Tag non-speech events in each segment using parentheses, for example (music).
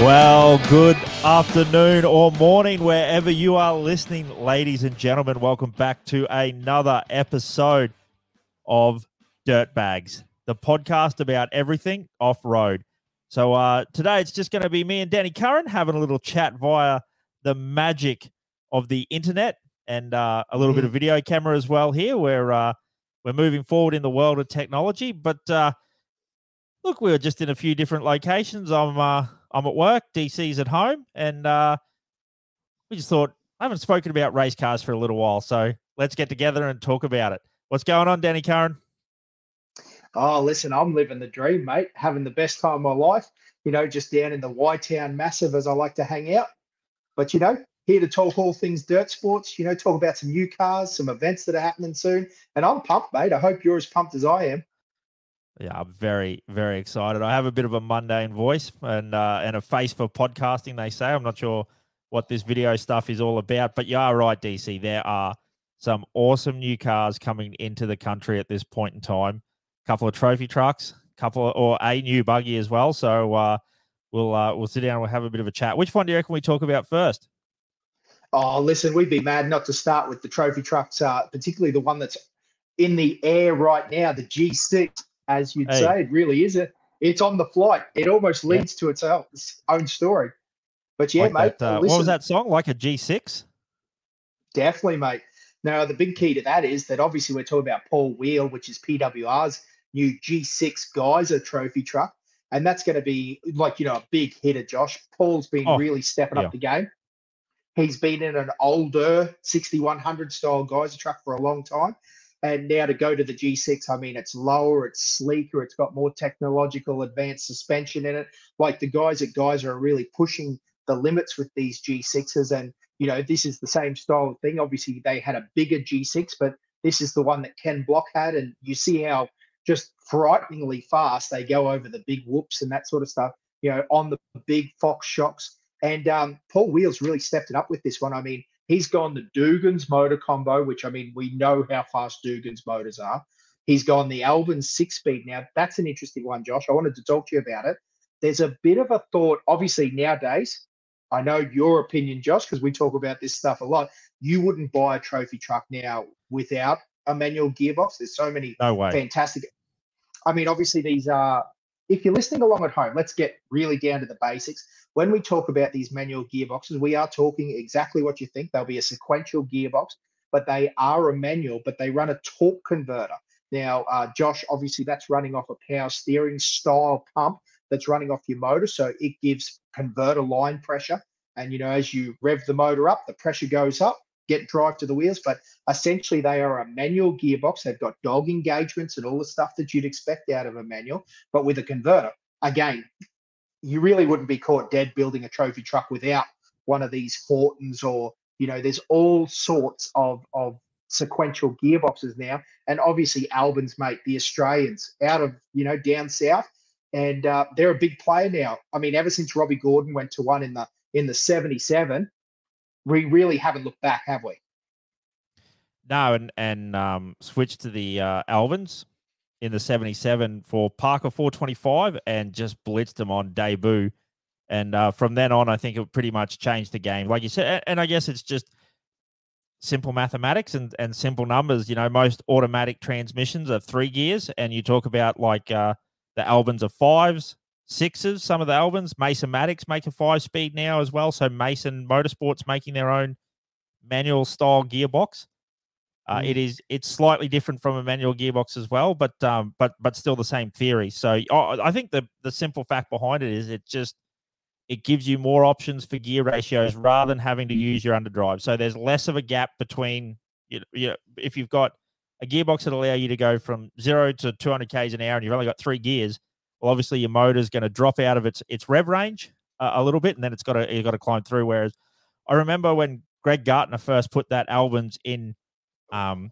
Well, good afternoon or morning, wherever you are listening, ladies and gentlemen. Welcome back to another episode of Dirtbags, the podcast about everything off road. So, uh, today it's just going to be me and Danny Curran having a little chat via the magic of the internet and uh, a little bit of video camera as well here. We're, uh, we're moving forward in the world of technology, but uh, look, we were just in a few different locations. I'm uh, I'm at work, DC's at home, and uh, we just thought I haven't spoken about race cars for a little while, so let's get together and talk about it. What's going on, Danny Curran? Oh, listen, I'm living the dream, mate. Having the best time of my life. You know, just down in the Y Town Massive as I like to hang out. But you know, here to talk all things dirt sports. You know, talk about some new cars, some events that are happening soon, and I'm pumped, mate. I hope you're as pumped as I am. Yeah, I'm very, very excited. I have a bit of a mundane voice and uh, and a face for podcasting. They say I'm not sure what this video stuff is all about, but you are right, DC. There are some awesome new cars coming into the country at this point in time. A couple of trophy trucks, a couple of, or a new buggy as well. So uh, we'll uh, we'll sit down and we'll have a bit of a chat. Which one do you reckon we talk about first? Oh, listen, we'd be mad not to start with the trophy trucks, uh, particularly the one that's in the air right now, the G6 as you'd hey. say. It really is. It. It's on the flight. It almost leads yeah. to its own, its own story. But yeah, like mate. That, uh, what was that song? Like a G6? Definitely, mate. Now, the big key to that is that obviously we're talking about Paul Weel, which is PWR's new G6 Geiser trophy truck. And that's going to be like, you know, a big hitter, Josh. Paul's been oh, really stepping yeah. up the game. He's been in an older 6100 style Geiser truck for a long time. And now to go to the G6, I mean, it's lower, it's sleeker, it's got more technological advanced suspension in it. Like the guys at Geiser are really pushing the limits with these G6s. And, you know, this is the same style of thing. Obviously, they had a bigger G6, but this is the one that Ken Block had. And you see how just frighteningly fast they go over the big whoops and that sort of stuff, you know, on the big Fox shocks. And um, Paul Weels really stepped it up with this one. I mean, He's gone the Dugan's motor combo, which I mean, we know how fast Dugan's motors are. He's gone the Albin six speed. Now, that's an interesting one, Josh. I wanted to talk to you about it. There's a bit of a thought, obviously, nowadays. I know your opinion, Josh, because we talk about this stuff a lot. You wouldn't buy a trophy truck now without a manual gearbox. There's so many no way. fantastic. I mean, obviously, these are if you're listening along at home, let's get really down to the basics. When we talk about these manual gearboxes, we are talking exactly what you think. They'll be a sequential gearbox, but they are a manual, but they run a torque converter. Now, uh, Josh, obviously that's running off a power steering style pump that's running off your motor. So it gives converter line pressure. And, you know, as you rev the motor up, the pressure goes up get drive to the wheels, but essentially they are a manual gearbox. They've got dog engagements and all the stuff that you'd expect out of a manual, but with a converter. Again, you really wouldn't be caught dead building a trophy truck without one of these Hortons or, you know, there's all sorts of, of sequential gearboxes now. And obviously Albin's mate, the Australians out of, you know, down south. And uh, they're a big player now. I mean, ever since Robby Gordon went to one in the in the 77, we really haven't looked back, have we? No, and and um, switched to the uh, Albins in the '77 for Parker 425, and just blitzed them on debut. And uh, from then on, I think it pretty much changed the game, like you said. And, I guess it's just simple mathematics and, and simple numbers. You know, most automatic transmissions are three gears, and you talk about like uh, the Albins are fives, sixes, some of the Albins. Mason Maddox make a five speed now as well. So Mason Motorsports making their own manual style gearbox. Uh, mm. It is it's slightly different from a manual gearbox as well, but um, but but still the same theory. So oh, I think the the simple fact behind it is it just it gives you more options for gear ratios rather than having to use your underdrive. So there's less of a gap between you know, you know if you've got a gearbox that allow you to go from zero to 200 k's an hour and you've only got three gears well, obviously your motor is going to drop out of its its rev range uh, a little bit, and then it's got to you got to climb through. Whereas I remember when Greg Gartner first put that Albins in, um,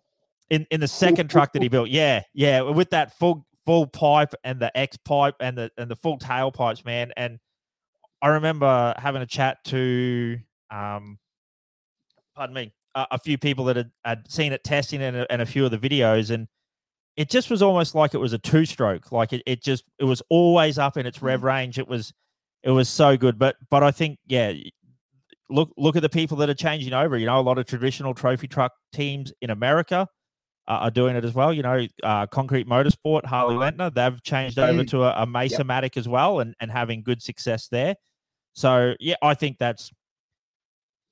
in in the second truck that he built. Yeah, yeah, with that full full pipe and the X pipe and the and the full tail pipes, man. And I remember having a chat to, um, pardon me, a, a few people that had, had seen it testing and a, and a few of the videos and it just was almost like it was a two stroke. Like it, it just it was always up in its rev mm. range. It was it was so good. But but I think yeah, look look at the people that are changing over. You know, a lot of traditional trophy truck teams in America uh, are doing it as well. You know, uh, Concrete Motorsport, Harley Letner, they've changed over to a, a Mesa yep. as well and, and having good success there. So yeah, I think that's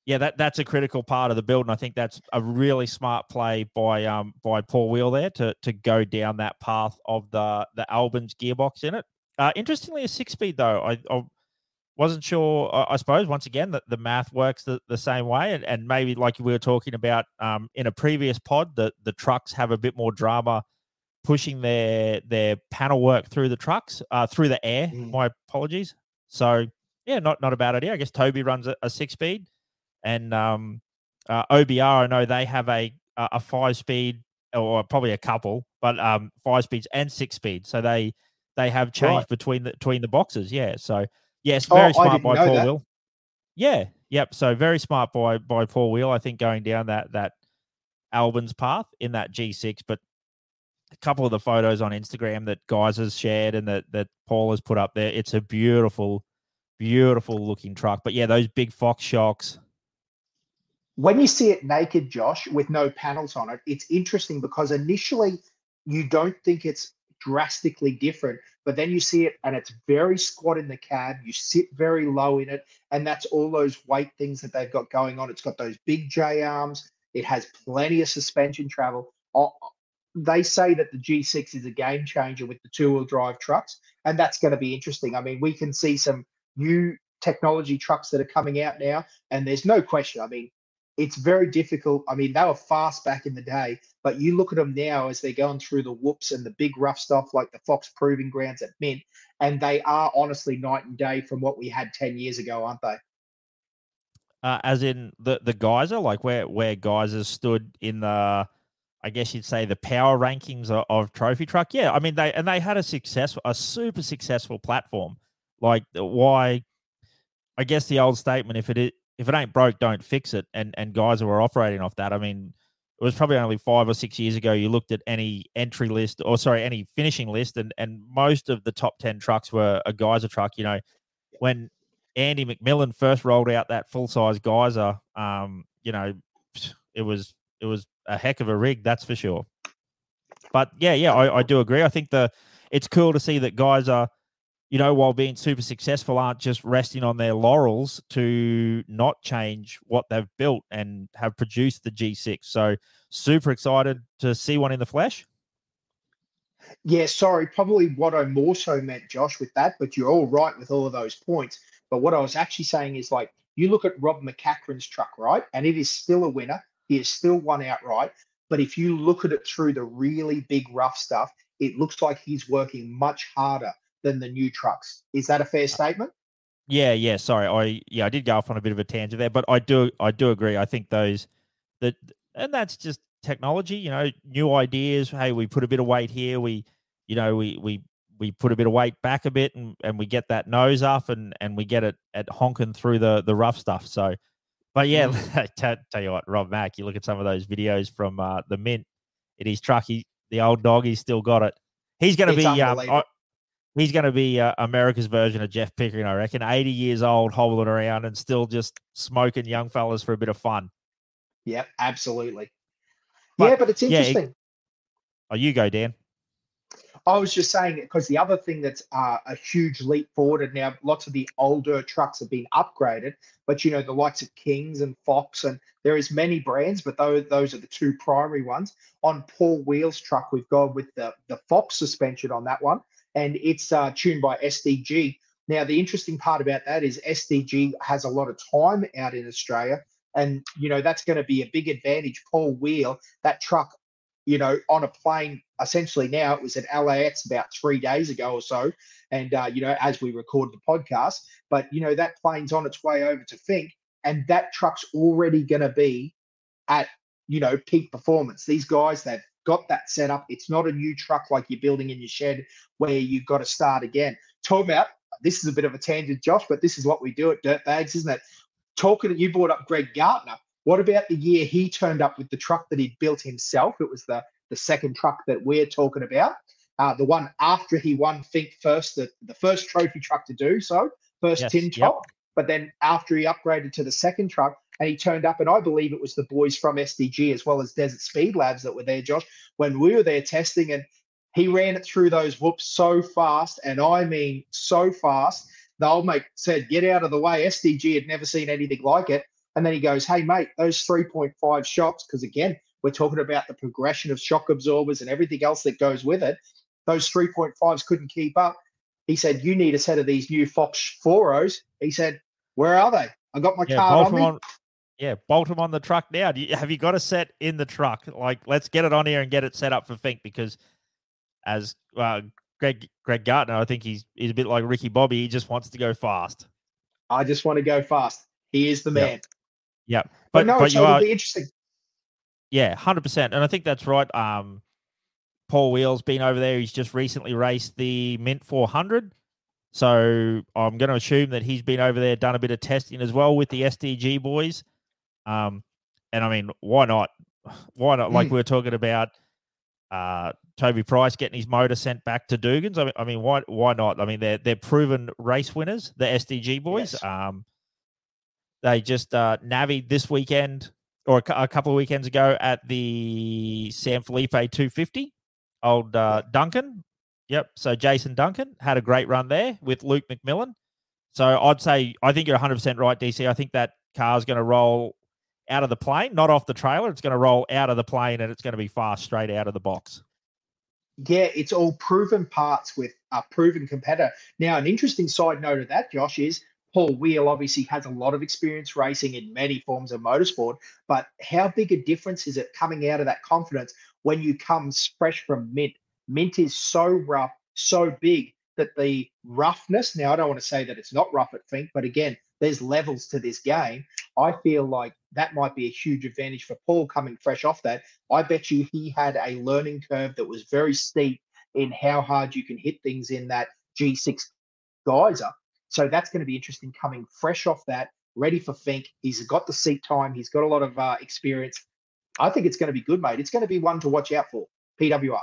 yeah, that that's a critical part of the build, and I think that's a really smart play by um by Paul Weel there to to go down that path of the the Albins gearbox in it. Uh, interestingly, a six speed though, I, I wasn't sure. I suppose once again that the math works the, the same way, and, and maybe like we were talking about um, in a previous pod, that the trucks have a bit more drama pushing their their panel work through the trucks uh, through the air. Mm. My apologies. So yeah, not not a bad idea. I guess Toby runs a, a six speed, and um, uh, OBR I know they have a a five speed or probably a couple, but um, five speeds and six speed. So they they have changed right. between the between the boxes. Yeah, so Yes, very oh, smart by Paul that. Weel. Yeah, yep. So very smart by by Paul Weel. I think going down that that Albin's path in that G6, but a couple of the photos on Instagram that guys has shared and that that Paul has put up there. It's a beautiful, beautiful looking truck. But yeah, those big Fox shocks. When you see it naked, Josh, with no panels on it, it's interesting because initially you don't think it's drastically different. But then you see it and it's very squat in the cab. You sit very low in it. And that's all those weight things that they've got going on. It's got those big J arms. It has plenty of suspension travel. They say that the G6 is a game changer with the two wheel drive trucks. And that's going to be interesting. I mean, we can see some new technology trucks that are coming out now. And there's no question. I mean, it's very difficult. I mean, they were fast back in the day, but you look at them now as they're going through the whoops and the big rough stuff like the Fox Proving Grounds at Mint, and they are honestly night and day from what we had 10 years ago, aren't they? Uh, as in the the Geiser, like where where Geisers stood in the, I guess you'd say the power rankings of, of Trophy Truck. Yeah, I mean they and they had a successful, a super successful platform. Like why, I guess the old statement, if it if it ain't broke, don't fix it. And and guys who are operating off that, I mean, it was probably only five or six years ago. You looked at any entry list, or sorry, any finishing list, and and most of the top ten trucks were a Geiser truck. You know, when Andy McMillin first rolled out that full size Geiser, um, you know, it was it was a heck of a rig, that's for sure. But yeah, yeah, I, I do agree. I think the it's cool to see that guys are you know, while being super successful, aren't just resting on their laurels to not change what they've built and have produced the G6. So, super excited to see one in the flesh. Yeah, sorry, probably what I more so meant, Josh, with that, but you're all right with all of those points. But what I was actually saying is like, you look at Rob MacCachren's truck, right? And it is still a winner. He is still won outright. But if you look at it through the really big rough stuff, it looks like he's working much harder than the new trucks. Is that a fair statement? Yeah, yeah. Sorry, I yeah, I did go off on a bit of a tangent there, but I do I do agree. I think those that and that's just technology. You know, new ideas. Hey, we put a bit of weight here. We, you know, we we we put a bit of weight back a bit, and and we get that nose up, and and we get it at honking through the the rough stuff. So, but yeah, (laughs) mm. tell, tell you what, Rob Mack, you look at some of those videos from uh, the Mint in his truck. He the old dog, he's still got it. He's going to be. Um, I, he's going to be uh, America's version of Jeff Pickering, I reckon. 80 years old, hobbling around and still just smoking young fellas for a bit of fun. Yeah, absolutely. But, yeah, but it's interesting. Yeah, it, oh, you go, Dan. I was just saying because the other thing that's uh, a huge leap forward, and now lots of the older trucks have been upgraded. But you know, the likes of Kings and Fox, and there is many brands, but those those are the two primary ones. On Paul Weel's truck, we've gone with the the Fox suspension on that one, and it's uh, tuned by SDG. Now, the interesting part about that is SDG has a lot of time out in Australia, and you know that's going to be a big advantage. Paul Weel, that truck, you know, on a plane. Essentially, now it was at LAX about three days ago or so, and uh, you know, as we record the podcast, but you know that plane's on its way over to Finke, and that truck's already going to be at you know peak performance. These guys, they've got that set up. It's not a new truck like you're building in your shed where you've got to start again. Talk about this is a bit of a tangent, Josh, but this is what we do at Dirtbags, isn't it? Talking, you brought up Greg Gartner. What about the year he turned up with the truck that he'd built himself? It was the the second truck that we're talking about, uh, the one after he won Finke first, the, the first trophy truck to do so. first Yes, tin yep. But then after he upgraded to the second truck and he turned up, and I believe it was the boys from SDG as well as Desert Speed Labs that were there, Josh, when we were there testing, and he ran it through those whoops so fast, and I mean so fast. The old mate said, "Get out of the way." SDG had never seen anything like it, and then he goes, "Hey mate, those 3.5 shocks, because again, we're talking about the progression of shock absorbers and everything else that goes with it. Those 3.5s couldn't keep up." He said, "You need a set of these new Fox 4.0s." He said, "Where are they? I got my Yeah, card on me." on. Yeah, bolt them on the truck now. Do you, have you got a set in the truck? Like, let's get it on here and get it set up for Finke because, as uh, Greg Greg Gartner, I think he's he's a bit like Ricky Bobby. He just wants to go fast. I just want to go fast. He is the Yep. man. Yeah, But, but no, but you are be interesting. yeah, hundred percent, and I think that's right. Um, Paul Weel's been over there. He's just recently raced the Mint 400. So I'm going to assume that he's been over there, done a bit of testing as well with the SDG boys. Um, and I mean, why not? (sighs) Why not? Like Mm. we were talking about, uh, Toby Price getting his motor sent back to Dugan's. I mean, I mean, why? Why not? I mean, they're they're proven race winners, the SDG boys. Yes. Um, they just uh, navied this weekend or a, a couple of weekends ago at the San Felipe 250. Old uh, Duncan. Yep. So Jason Duncan had a great run there with Luke McMillin. So I'd say I think you're 100% right, DC. I think that car's going to roll out of the plane, not off the trailer. It's going to roll out of the plane and it's going to be fast straight out of the box. Yeah, it's all proven parts with a proven competitor. Now, an interesting side note of that, Josh, is Paul Weel obviously has a lot of experience racing in many forms of motorsport, but how big a difference is it coming out of that confidence when you come fresh from Mint? Mint is so rough, so big that the roughness, now I don't want to say that it's not rough at Finke, but again, there's levels to this game. I feel like that might be a huge advantage for Paul coming fresh off that. I bet you he had a learning curve that was very steep in how hard you can hit things in that G6 Geiser. So that's going to be interesting coming fresh off that, ready for Finke. He's got the seat time, he's got a lot of uh, experience. I think it's going to be good, mate. It's going to be one to watch out for. PWR.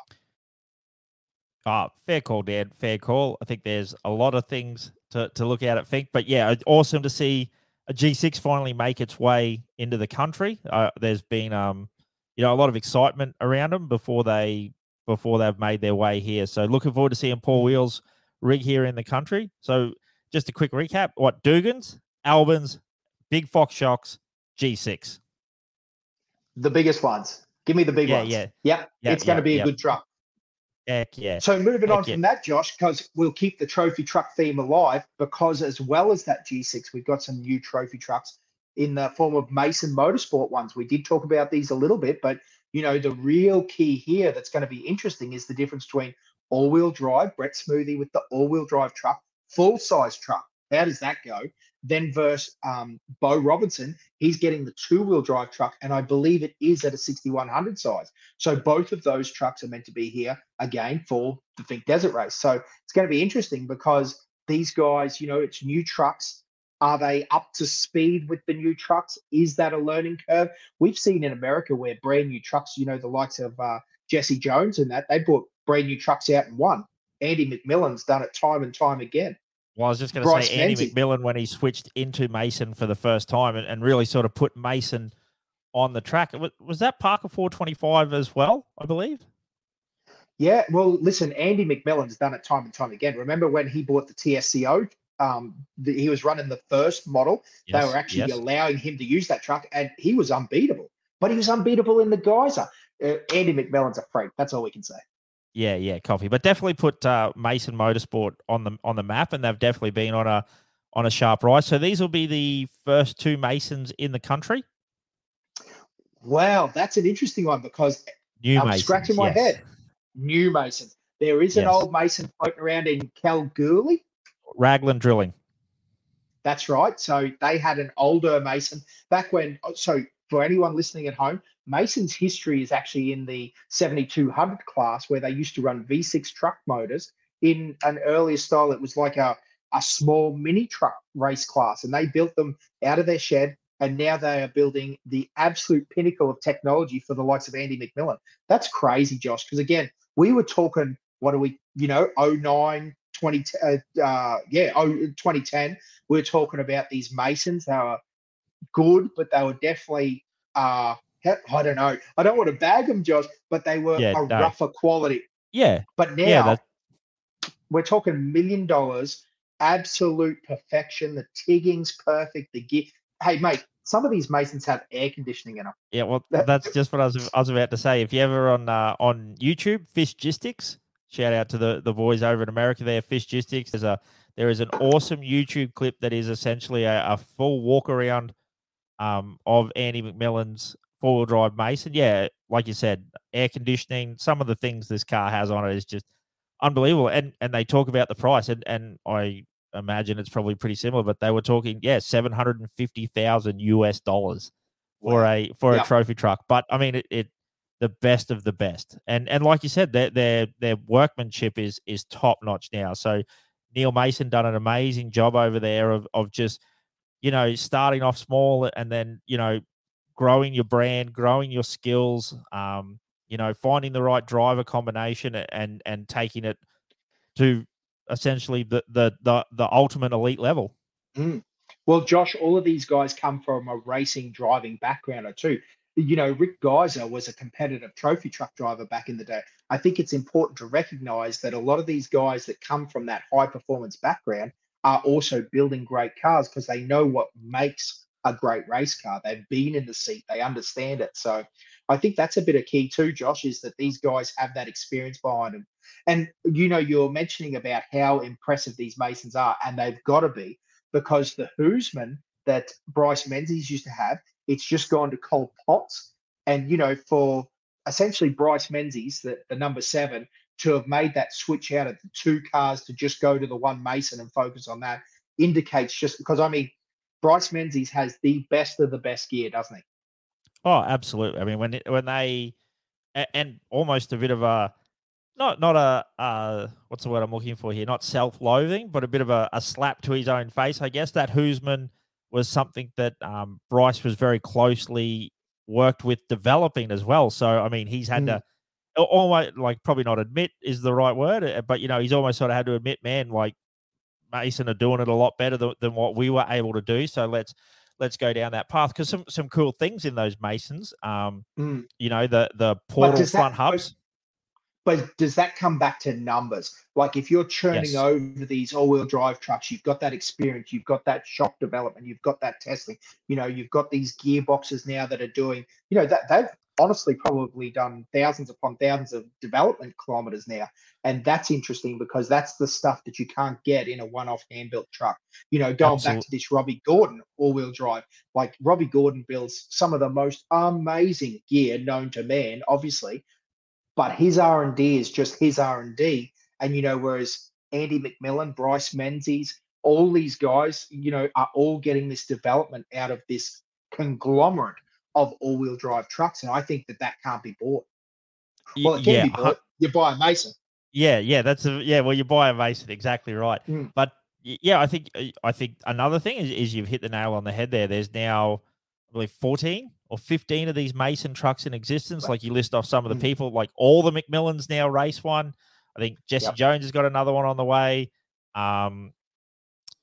Ah, fair call, Dad. Fair call. I think there's a lot of things to, to look at at Finke, but yeah, awesome to see a G6 finally make its way into the country. Uh, there's been um, you know, a lot of excitement around them before they before they've made their way here. So looking forward to seeing Paul Weels rig here in the country. So just a quick recap: what Dugans, Albins, Big Fox Shocks, G6. The biggest ones. Give me the big Yeah, ones. yeah. Yep. Yeah, it's going to be a yeah. good truck. Heck yeah. So moving on yeah. from that, Josh, because we'll keep the trophy truck theme alive, because as well as that G6, we've got some new trophy trucks in the form of Mason Motorsport ones. We did talk about these a little bit, but you know, the real key here that's going to be interesting is the difference between all-wheel drive, Brett Smoothie with the all-wheel drive truck, full-size truck. How does that go? Then versus um, Bo Robinson, he's getting the two-wheel drive truck, and I believe it is at a 6100 size. So both of those trucks are meant to be here again for the Finke Desert Race. So it's going to be interesting because these guys, you know, it's new trucks. Are they up to speed with the new trucks? Is that a learning curve? We've seen in America where brand new trucks, you know, the likes of uh, Jesse Jones and that, they brought brand new trucks out and won. Andy McMillin's done it time and time again. Well, I was just going to Bryce say Andy. McMillin when he switched into Mason for the first time and, and really sort of put Mason on the track. Was, was that Parker 425 as well, I believe? Yeah, well, listen, Andy McMillin's done it time and time again. Remember when he bought the TSCO? Um, the, he was running the first model. they were actually yes. allowing him to use that truck, and he was unbeatable. But he was unbeatable in the Geiser. Uh, Andy McMillin's a freak. That's all we can say. Yeah, yeah, coffee. But definitely put uh, Mason Motorsport on the on the map, and they've definitely been on a on a sharp rise. So these will be the first two Masons in the country. Wow, that's an interesting one because New I'm Masons, scratching my yes. head. New Mason. There is an Yes. old Mason floating around in Kalgoorlie. Raglan Drilling. That's right. So they had an older Mason back when. oh, So for anyone listening at home, Mason's history is actually in the 7200 class where they used to run V6 truck motors in an earlier style. It was like a, a small mini truck race class, and they built them out of their shed. And now they are building the absolute pinnacle of technology for the likes of Andy McMillin. That's crazy, Josh. Because again, we were talking, what are we, you know, 09, 20, uh, uh, yeah, oh, 2010, we are talking about these Masons. They were good, but they were definitely, uh, I don't know. I don't want to bag them, Josh, but they were yeah, a no. rougher quality. Yeah. But now yeah, we're talking million dollars, absolute perfection. The tigging's perfect. The gear. Hey, mate, some of these masons have air conditioning in them. Yeah, well, that's just what I was I was about to say. If you ever on uh, on YouTube, Fishgistics, shout out to the the boys over in America there, Fishgistics. There's a there is an awesome YouTube clip that is essentially a, a full walk around um, of Andy McMillin's four wheel drive Mason. Yeah, like you said, air conditioning. Some of the things this car has on it is just unbelievable. And and they talk about the price, and and I imagine it's probably pretty similar, but they were talking, yeah, seven hundred and fifty thousand US dollars for a for a trophy truck. But I mean, it, it the best of the best, and and like you said, their their their workmanship is is top notch now. So Neil Mason done an amazing job over there of of just you know starting off small and then you know growing your brand, growing your skills. Um, you know, finding the right driver combination and and taking it to essentially the the the, the ultimate elite level. Mm. Well, Josh, all of these guys come from a racing driving background or too. You know, Rick Geiser was a competitive trophy truck driver back in the day. I think it's important to recognize that a lot of these guys that come from that high performance background are also building great cars because they know what makes a great race car. They've been in the seat, they understand it. So I think that's a bit of key too, Josh, is that these guys have that experience behind them. And you know, you're mentioning about how impressive these Masons are, and they've got to be because the Hoosman that Bryce Menzies used to have, it's just gone to Cole Potts. And you know, for essentially Bryce Menzies, the, the number seven, to have made that switch out of the two cars to just go to the one Mason and focus on that indicates just because I mean, Bryce Menzies has the best of the best gear, doesn't he? Oh, absolutely. I mean, when when they and almost a bit of a not not a uh, what's the word I'm looking for here? Not self-loathing, but a bit of a, a slap to his own face. I guess that Hoosman was something that um, Bryce was very closely worked with developing as well. So I mean, he's had mm. to almost like probably not admit is the right word, uh, but you know, he's almost sort of had to admit, man, like Mason are doing it a lot better than, than what we were able to do. So let's let's go down that path because some some cool things in those masons. Um, mm. you know the the portal front that, hubs. But does that come back to numbers? Like if you're churning yes. over these all-wheel drive trucks, you've got that experience, you've got that shock development, you've got that testing. You know, you've got these gearboxes now that are doing. You know that they've honestly probably done thousands upon thousands of development kilometers now. And that's interesting because that's the stuff that you can't get in a one off hand built truck. You know, going Absolutely. back to this Robby Gordon all wheel drive, like Robby Gordon builds some of the most amazing gear known to man, obviously, but his R&D is just his R&D. And, you know, whereas Andy McMillin, Bryce Menzies, all these guys, you know, are all getting this development out of this conglomerate of all-wheel drive trucks, and I think that that can't be bought. Well, it can yeah, be bought. You buy a Mason. Yeah, yeah, that's a yeah. Well, you buy a Mason, exactly right. Mm. But yeah, I think I think another thing is, is you've hit the nail on the head there. There's now I believe 14 or 15 of these Mason trucks in existence. Like you list off some of the mm. people, like all the McMillins now race one. I think Jesse yep. Jones has got another one on the way. Um,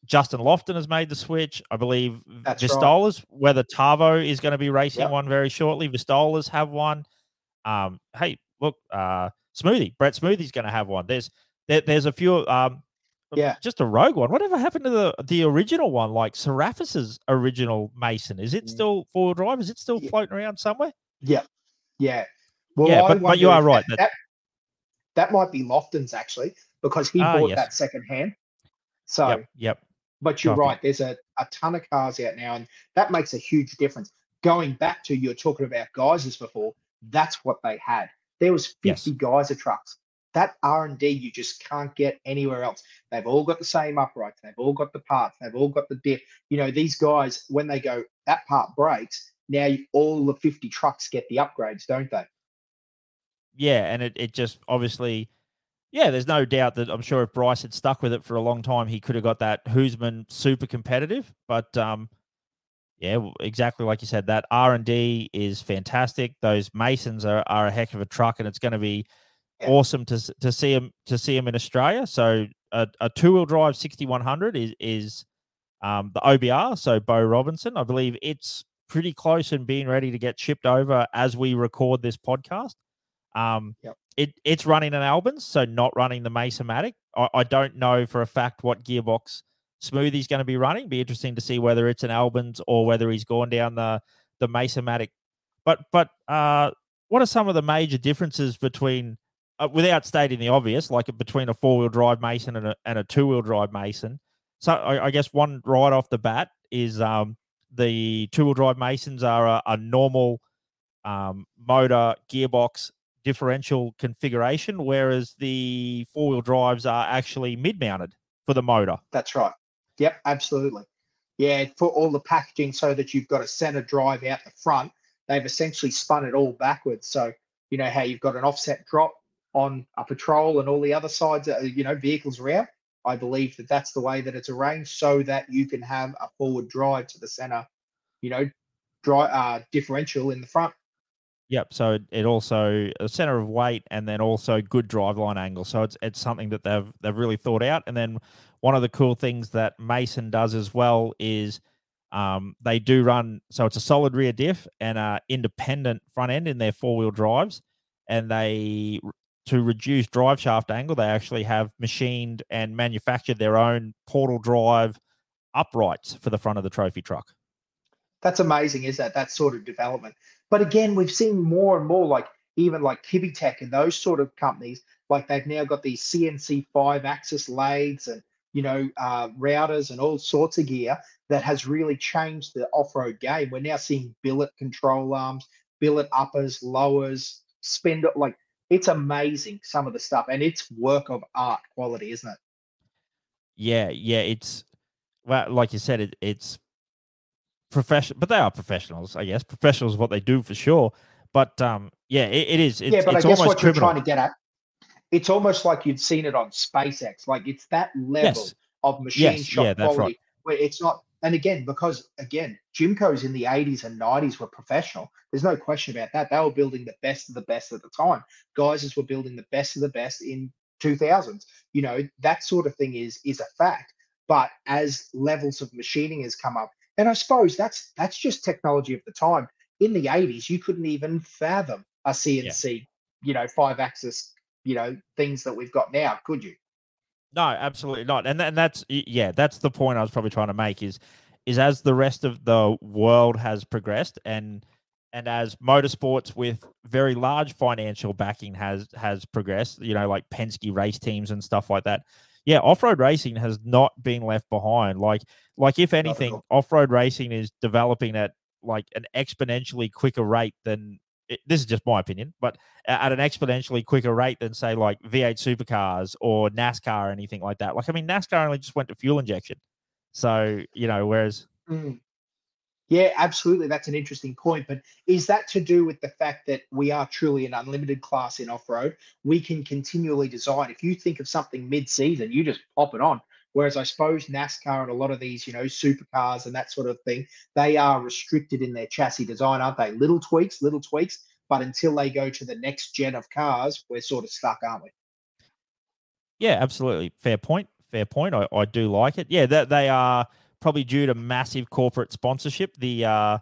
Justin Lofton has made the switch. I believe That's Vildósola's, right. whether Tavo is going to be racing yep. one very shortly. Vildósola's have one. Um, hey, look, uh, Smoothie, Brett Smoothie's going to have one. There's there, there's a few. Um, yeah, just a rogue one. Whatever happened to the the original one, like Seraphus's original Mason? Is it mm. still four drive? Is it still yeah. floating around somewhere? Yeah, yeah. Well, yeah, but, but you are right. That, that, that might be Lofton's actually because he ah, bought yes. that second hand. So yep, yep. But you're right. There's a, a ton of cars out now, and that makes a huge difference. Going back to you're talking about Geisers before, that's what they had. There was 50 yes. Geiser trucks. That R and D you just can't get anywhere else. They've all got the same uprights. They've all got the parts. They've all got the diff. You know these guys when they go that part breaks. Now all the 50 trucks get the upgrades, don't they? Yeah, and it, it just obviously yeah, there's no doubt that I'm sure if Bryce had stuck with it for a long time, he could have got that Hoosman super competitive. But um, yeah, exactly like you said, that R and D is fantastic. Those Masons are, are a heck of a truck, and it's going to be yeah. awesome to to see him to see him in Australia. So a, a two wheel drive 6100 is is um, the OBR, so Bo Robinson. I believe it's pretty close and being ready to get shipped over as we record this podcast. Um, yep. it it's running an Albins, so not running the Mason-Matic. I, I don't know for a fact what gearbox smooth he's going to be running. Be interesting to see whether it's an Albins or whether he's gone down the the Mason-Matic. But but uh, what are some of the major differences between, uh, without stating the obvious, like between a four wheel drive Mason and a, and a two wheel drive Mason? So I, I, guess one right off the bat is um, the two wheel drive Masons are a, a normal um, motor gearbox differential configuration, whereas the four wheel drives are actually mid mounted for the motor. That's right. Yep, absolutely. Yeah, for all the packaging so that you've got a center drive out the front, they've essentially spun it all backwards. So, you know, how you've got an offset drop on a patrol and all the other sides, you know, vehicles around. I believe that that's the way that it's arranged so that you can have a forward drive to the center, you know, drive uh, differential in the front. Yep. So it also a center of weight and then also good driveline angle. So it's it's something that they've they've really thought out. And then one of the cool things that Mason does as well is um, they do run so it's a solid rear diff and a independent front end in their four wheel drives, and they to reduce drive shaft angle, they actually have machined and manufactured their own portal drive uprights for the front of the trophy truck. That's amazing, is that that sort of development? But again, we've seen more and more like even like Kibbetech and those sort of companies, like they've now got these CNC five axis lathes and you know uh, routers and all sorts of gear that has really changed the off-road game. We're now seeing billet control arms, billet uppers, lowers, spindle like it's amazing some of the stuff, and it's work of art quality, isn't it? Yeah, yeah, it's well, like you said, it, it's professional, but they are professionals, I guess. Professionals, what they do for sure. But um, yeah, it, it is. It's, yeah, but it's I guess what criminal. you're trying to get at, it's almost like you've seen it on SpaceX. Like it's that level yes. of machine yes, shop yeah, quality right. where it's not and again, because again, Jimco's in the 80s and 90s were professional. There's no question about that. They were building the best of the best at the time. Guys were building the best of the best in 2000s. You know, that sort of thing is is a fact. But as levels of machining has come up, and I suppose that's that's just technology of the time. In the 80s, you couldn't even fathom a CNC, yeah. you know, five axis, you know, things that we've got now, could you? No, absolutely not. And and that's yeah, that's the point I was probably trying to make is is as the rest of the world has progressed and and as motorsports with very large financial backing has has progressed, you know, like Penske race teams and stuff like that. Yeah, off-road racing has not been left behind. Like like if anything, off-road racing is developing at like an exponentially quicker rate than it, this is just my opinion, but at an exponentially quicker rate than say like V8 supercars or NASCAR or anything like that. Like I mean, NASCAR only just went to fuel injection, so you know, whereas. Mm. Yeah, absolutely. That's an interesting point. But is that to do with the fact that we are truly an unlimited class in off road? We can continually design. If you think of something mid season, you just pop it on. Whereas I suppose NASCAR and a lot of these, you know, supercars and that sort of thing, they are restricted in their chassis design, aren't they? Little tweaks, little tweaks. But until they go to the next gen of cars, we're sort of stuck, aren't we? Yeah, absolutely. Fair point. Fair point. I, I do like it. Yeah, that they are probably due to massive corporate sponsorship. The uh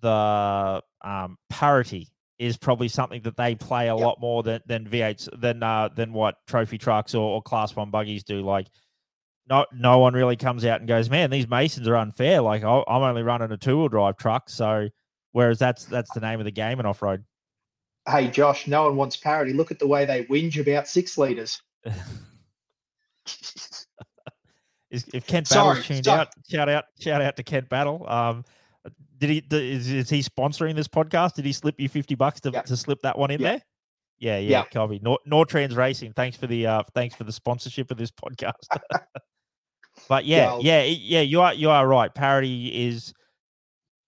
the um parity is probably something that they play a yep. lot more than than V8s than uh than what trophy trucks or, or class one buggies do. Like no no one really comes out and goes, man, these Masons are unfair. Like I'm only running a two wheel drive truck, so whereas that's that's the name of the game in off road. Hey Josh, no one wants parity. Look at the way they whinge about six liters. (laughs) if Kent Battle tuned out, shout out, shout out to Kent Battle. Um, did he? Is, is he sponsoring this podcast? Did he slip you fifty bucks to, to slip that one in there? Yeah, yeah, yep. Covey. Nor, Nortrans Racing. Thanks for the uh, thanks for the sponsorship of this podcast. (laughs) but yeah, well, yeah, yeah, you are you are right. Parity is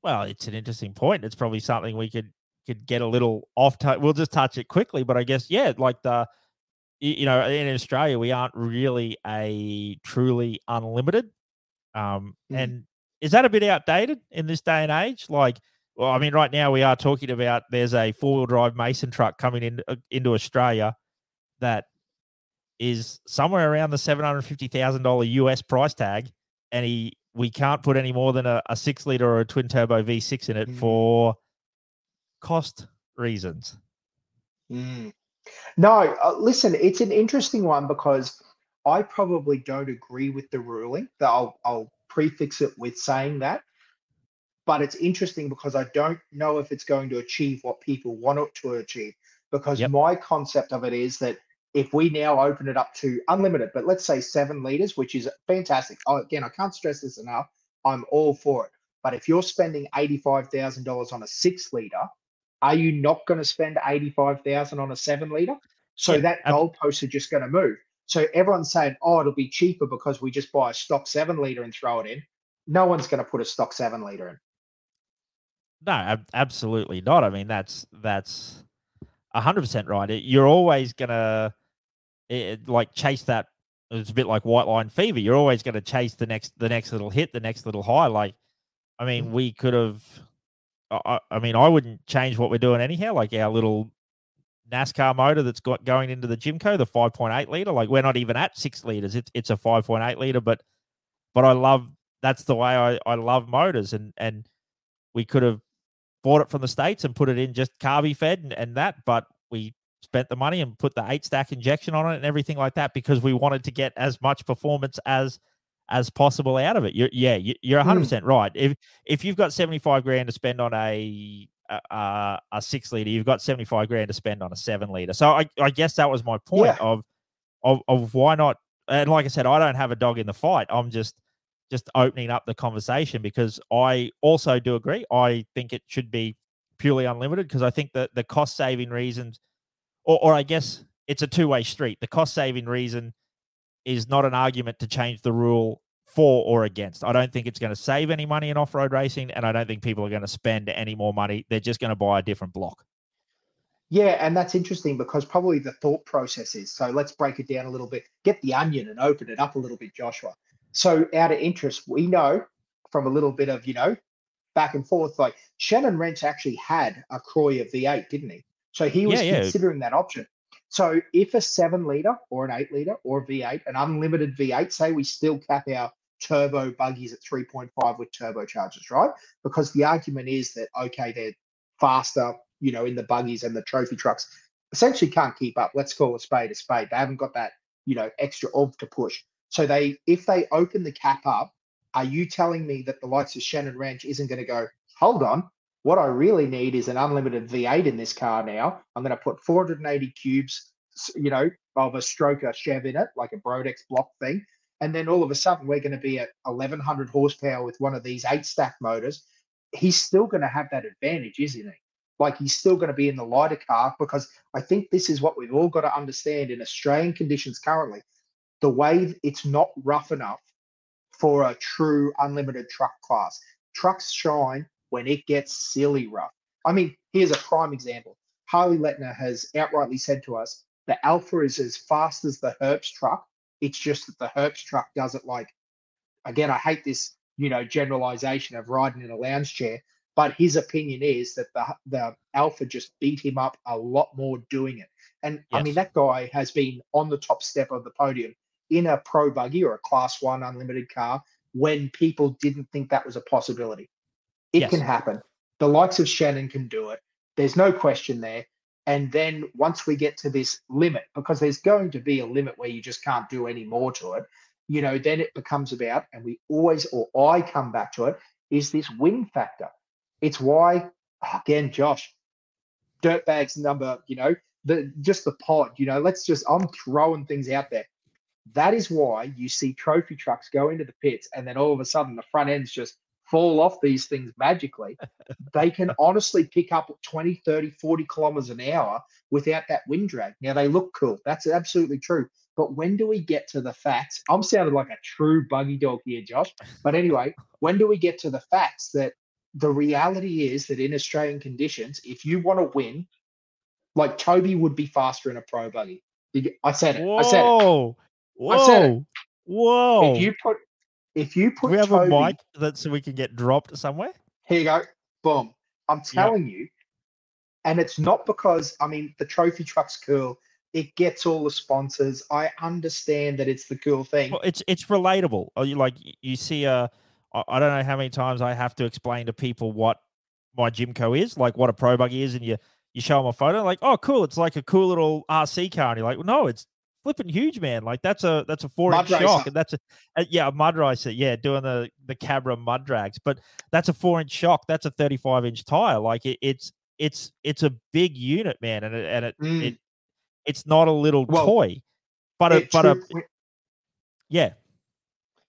well, it's an interesting point. It's probably something we could could get a little off. T- we'll just touch it quickly, but I guess yeah, like the you know in Australia we aren't really a truly unlimited. Um, mm. and is that a bit outdated in this day and age? Like, well, I mean, right now we are talking about there's a four wheel drive Mason truck coming in uh, into Australia that is somewhere around the seven hundred fifty thousand dollar US price tag, and he we can't put any more than a, a six liter or a twin turbo V six in it Mm. for cost reasons. Mm. No, uh, listen, it's an interesting one because I probably don't agree with the ruling. That I'll, I'll prefix it with saying that. But it's interesting because I don't know if it's going to achieve what people want it to achieve. Because Yep. my concept of it is that if we now open it up to unlimited, but let's say seven liters, which is fantastic. Oh, again, I can't stress this enough. I'm all for it. But if you're spending $85,000 on a six liter, are you not going to spend 85,000 on a 7 liter? So Yeah, that goalposts are just going to move. So everyone's saying, "Oh, it'll be cheaper because we just buy a stock 7 liter and throw it in." No one's going to put a stock 7 liter in. No, ab- absolutely not. I mean, that's that's hundred percent right. You're always gonna it, like chase that. It's a bit like white line fever. You're always going to chase the next the next little hit, the next little high. Like, I mean, mm-hmm. we could have. I, I- I mean, I wouldn't change what we're doing anyhow. Like our little NASCAR motor that's got going into the Jimco, the 5.8 liter. Like we're not even at six liters. It's it's a 5.8 liter, but but I love that's the way I, I love motors and and we could have bought it from the states and put it in just carby fed and, and that, but we spent the money and put the eight stack injection on it and everything like that because we wanted to get as much performance as as possible out of it. You're yeah, you- you're 100 mm. percent right. If if you've got 75 grand to spend on a a, a- a six liter, you've got 75 grand to spend on a seven liter. So I, I guess that was my point Yeah. of, of of why not. And like I said, I don't have a dog in the fight. I'm just just opening up the conversation because I also do agree. I think it should be purely unlimited because I think that the cost saving reasons, or, or I guess it's a two way street. The cost saving reason is not an argument to change the rule for or against. I don't think it's going to save any money in off road racing, and I don't think people are going to spend any more money. They're just going to buy a different block. Yeah, and that's interesting because probably the thought process is so let's break it down a little bit, get the onion and open it up a little bit, Joshua. So, out of interest, we know from a little bit of, you know, back and forth, like Shannon Rentsch actually had a Croya V8, didn't he? So, he was Yeah, yeah. considering that option. So, if a seven liter or an eight liter or a V8, an unlimited V8, say we still cap our turbo buggies at 3.5 with turbochargers, right? Because the argument is that, okay, they're faster, you know, in the buggies and the trophy trucks essentially can't keep up. Let's call a spade a spade. They haven't got that, you know, extra oomph to push. So they, if they open the cap up, are you telling me that the likes of Shannon Rentsch isn't going to go? Hold on, what I really need is an unlimited V8 in this car now. I'm going to put 480 cubes, you know, of a stroker Chev in it, like a Brodix block thing, and then all of a sudden we're going to be at 1100 horsepower with one of these eight stack motors. He's still going to have that advantage, isn't he? Like he's still going to be in the lighter car because I think this is what we've all got to understand in Australian conditions currently. The way it's not rough enough for a true unlimited truck class. Trucks shine when it gets silly rough. I mean, here's a prime example. Harley Letner has outrightly said to us the Alpha is as fast as the Herps truck. It's just that the Herps truck does it like, again, I hate this, you know, generalization of riding in a lounge chair, but his opinion is that the the Alpha just beat him up a lot more doing it. And I mean, that guy has been on the top step of the podium in a pro buggy or a class one unlimited car when people didn't think that was a possibility. It Yes. can happen. The likes of Shannon can do it. There's no question there. And then once we get to this limit, because there's going to be a limit where you just can't do any more to it, you know, then it becomes about, and we always, or I come back to it, is this win factor. It's why, again, Josh, dirtbags number, you know, the just the pod, you know, let's just, I'm throwing things out there. That is why you see trophy trucks go into the pits and then all of a sudden the front ends just fall off these things magically. (laughs) they can honestly pick up 20, 30, 40 kilometers an hour without that wind drag. Now they look cool. That's absolutely true. But when do we get to the facts? I'm sounding like a true buggy dog here, Josh. But anyway, when do we get to the facts that the reality is that in Australian conditions, if you want to win, like Toby would be faster in a pro buggy. I said it. I said it. Whoa, I said it. whoa, whoa! If you put if you put we have Toby, a mic that so we can get dropped somewhere? here you go, boom. I'm telling you, and it's not because I mean the trophy truck's cool, It gets all the sponsors. I understand that it's the cool thing. Well, it's it's relatable. Or you like you see uh, a I don't know how many times I have to explain to people what my Jimco is, like what a Pro Buggy is, and you you show them a photo, like, oh, cool, it's like a cool little RC car, and you're like, well, no, it's flipping huge, man. Like that's a that's a four mud inch shock, and that's a, a, yeah, a mud racer, yeah, doing the the Kabra mud drags, but that's a four inch shock, that's a thirty five inch tire. Like it, it's it's it's a big unit, man, and it, and it, mm. it it's not a little well, toy, but a but a yeah,